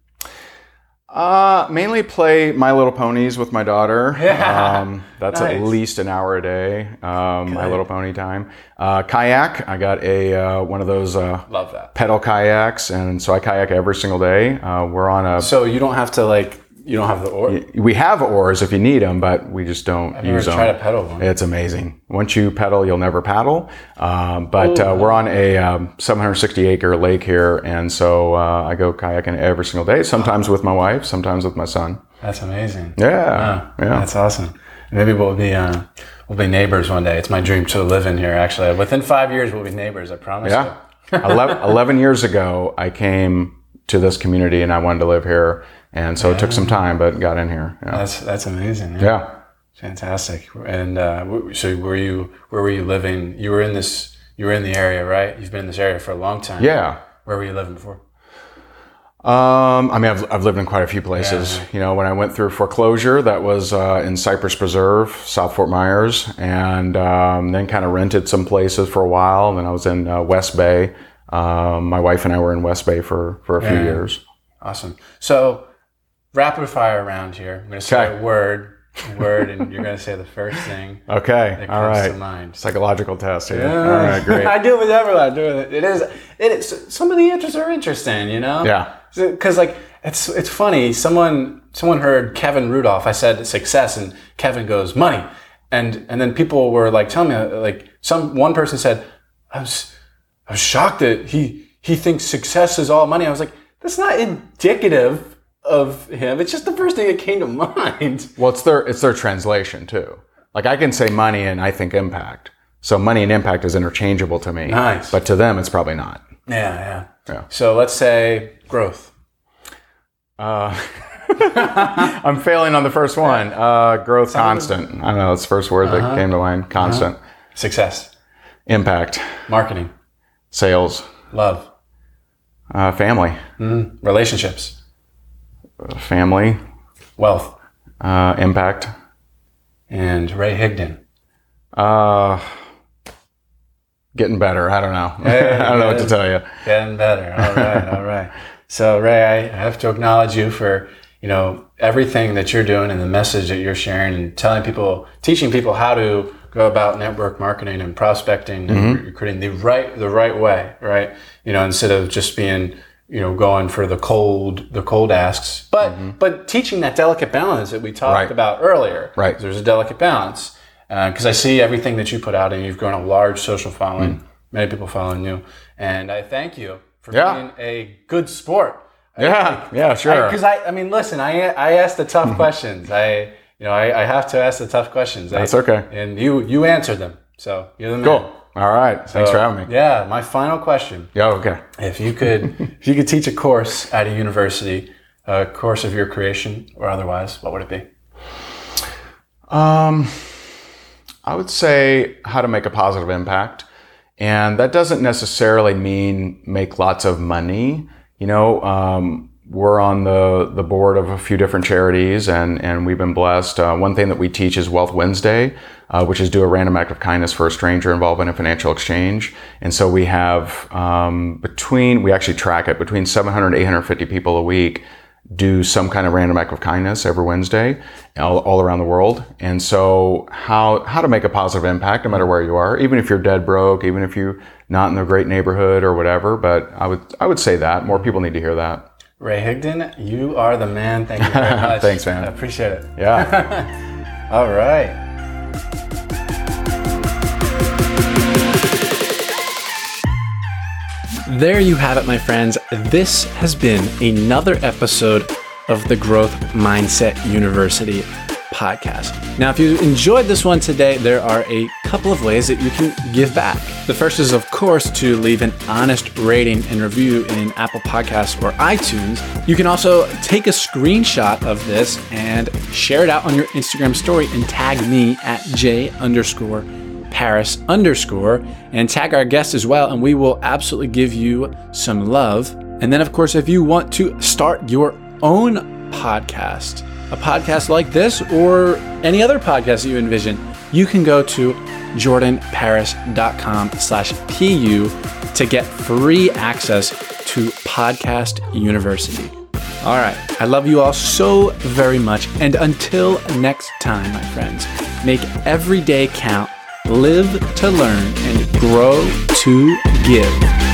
Speaker 2: Uh, mainly play My Little Ponies with my daughter.
Speaker 1: Yeah.
Speaker 2: Um, that's at least an hour a day. Um, My Little Pony time. Uh, kayak. I got a uh, one of those uh,
Speaker 1: Love that.
Speaker 2: pedal kayaks, and so I kayak every single day. Uh, we're on a.
Speaker 1: So you don't have to like you don't have the or.
Speaker 2: We have oars if you need them, but we just don't
Speaker 1: I've
Speaker 2: use them.
Speaker 1: tried to pedal one.
Speaker 2: It's amazing. Once you pedal, you'll never paddle. Um, but uh, we're on a um, 760 acre lake here, and so uh, I go kayaking every single day. Sometimes with my wife, sometimes with my son.
Speaker 1: That's amazing.
Speaker 2: Yeah, yeah.
Speaker 1: That's awesome. Maybe we'll be uh, we'll be neighbors one day. It's my dream to live in here. Actually, within five years, we'll be neighbors. I promise. You.
Speaker 2: Yeah. 11, 11 years ago, I came to this community and I wanted to live here. And so it took some time, but got in here. Yeah.
Speaker 1: That's that's amazing.
Speaker 2: yeah.
Speaker 1: Fantastic. And uh, so, were you? Where were you living? You were in this. You were in the area, right? You've been in this area for a long time.
Speaker 2: Yeah.
Speaker 1: Where were you living before?
Speaker 2: Um, I mean, I've, I've lived in quite a few places. You know, when I went through foreclosure, that was uh, in Cypress Preserve, South Fort Myers, and um, then kind of rented some places for a while. And then I was in uh, West Bay. Um, my wife and I were in West Bay for, for a few years.
Speaker 1: Awesome. So, rapid fire around here. I'm going to say
Speaker 2: Okay.
Speaker 1: a word, word, and you're going to say the first thing
Speaker 2: Okay.
Speaker 1: that comes
Speaker 2: right.
Speaker 1: to mind.
Speaker 2: Psychological test here. Yeah. All right. Great.
Speaker 1: I do it with everyone. I do it. It is. It is. Some of the answers are interesting. You know.
Speaker 2: Yeah.
Speaker 1: Because like it's it's funny. Someone someone heard Kevin Rudolph. I said success, and Kevin goes money, and and then people were like telling me uh, like some one person said I was I was shocked that he he thinks success is all money. I was like that's not indicative of him. It's just the first thing that came to mind.
Speaker 2: Well, it's their it's their translation too. Like I can say money and I think impact. So money and impact is interchangeable to me.
Speaker 1: Nice.
Speaker 2: But to them, it's probably not.
Speaker 1: Yeah, yeah.
Speaker 2: Yeah.
Speaker 1: So let's say growth.
Speaker 2: Uh, I'm failing on the first one. Uh, growth constant. I don't know. That's the first word
Speaker 1: Uh-huh.
Speaker 2: that came to mind. Constant.
Speaker 1: Success,
Speaker 2: Impact.
Speaker 1: marketing,
Speaker 2: Sales.
Speaker 1: love,
Speaker 2: Uh, family.
Speaker 1: relationships,
Speaker 2: Family.
Speaker 1: wealth,
Speaker 2: Uh, impact.
Speaker 1: and Ray Higdon.
Speaker 2: Uh, getting better. I don't know.
Speaker 1: Hey,
Speaker 2: I don't know what to tell you.
Speaker 1: Getting better. All right, all right. So Ray, I have to acknowledge you for you know everything that you're doing and the message that you're sharing and telling people, teaching people how to go about network marketing and prospecting and recruiting the right the right way, right? You know, instead of just being you know going for the cold the cold asks, but mm-hmm. but teaching that delicate balance that we talked
Speaker 2: Right.
Speaker 1: about earlier.
Speaker 2: Right.
Speaker 1: There's a delicate balance uh, because I see everything that you put out and you've grown a large social following, mm. many people following you, and I thank you for
Speaker 2: Yeah.
Speaker 1: being a good sport.
Speaker 2: Yeah. Yeah. Sure.
Speaker 1: Because I, I, mean, listen, I I asked the tough questions. I you know I, I have to ask the tough questions.
Speaker 2: That's
Speaker 1: I,
Speaker 2: okay.
Speaker 1: And you you answered them, so you're the man.
Speaker 2: Cool. All right. Thanks for having me.
Speaker 1: Yeah, my final question:
Speaker 2: Yeah. Okay.
Speaker 1: If you could if you could teach a course at a university, a course of your creation or otherwise, what would it be?
Speaker 2: Um, I would say how to make a positive impact. And that doesn't necessarily mean make lots of money. You know, um, we're on the, the board of a few different charities and, and we've been blessed. Uh, one thing that we teach is Wealth Wednesday, uh, which is do a random act of kindness for a stranger involved in a financial exchange. And so we have um, between, we actually track it, between 700 and 850 people a week do some kind of random act of kindness every Wednesday all, all around the world. And so how, how to make a positive impact no matter where you are, even if you're dead broke, even if you're not in a great neighborhood or whatever. But I would, I would say that more people need to hear that.
Speaker 1: Ray Higdon, you are the man. Thank you very much.
Speaker 2: Thanks, man.
Speaker 1: I appreciate it.
Speaker 2: Yeah.
Speaker 1: All right. There you have it, my friends. This has been another episode of the Growth Mindset University podcast. Now, if you enjoyed this one today, there are a couple of ways that you can give back. The first is, of course, to leave an honest rating and review in Apple Podcasts or iTunes. You can also take a screenshot of this and share it out on your Instagram story and tag me at J underscore Paris underscore and tag our guest as well, and we will absolutely give you some love. And then, of course, if you want to start your own podcast, a podcast like this or any other podcast that you envision, you can go to jordanparis.com slash pu to get free access to Podcast University. All right. I love you all so very much. And until next time, my friends, make every day count, live to learn, and grow to give.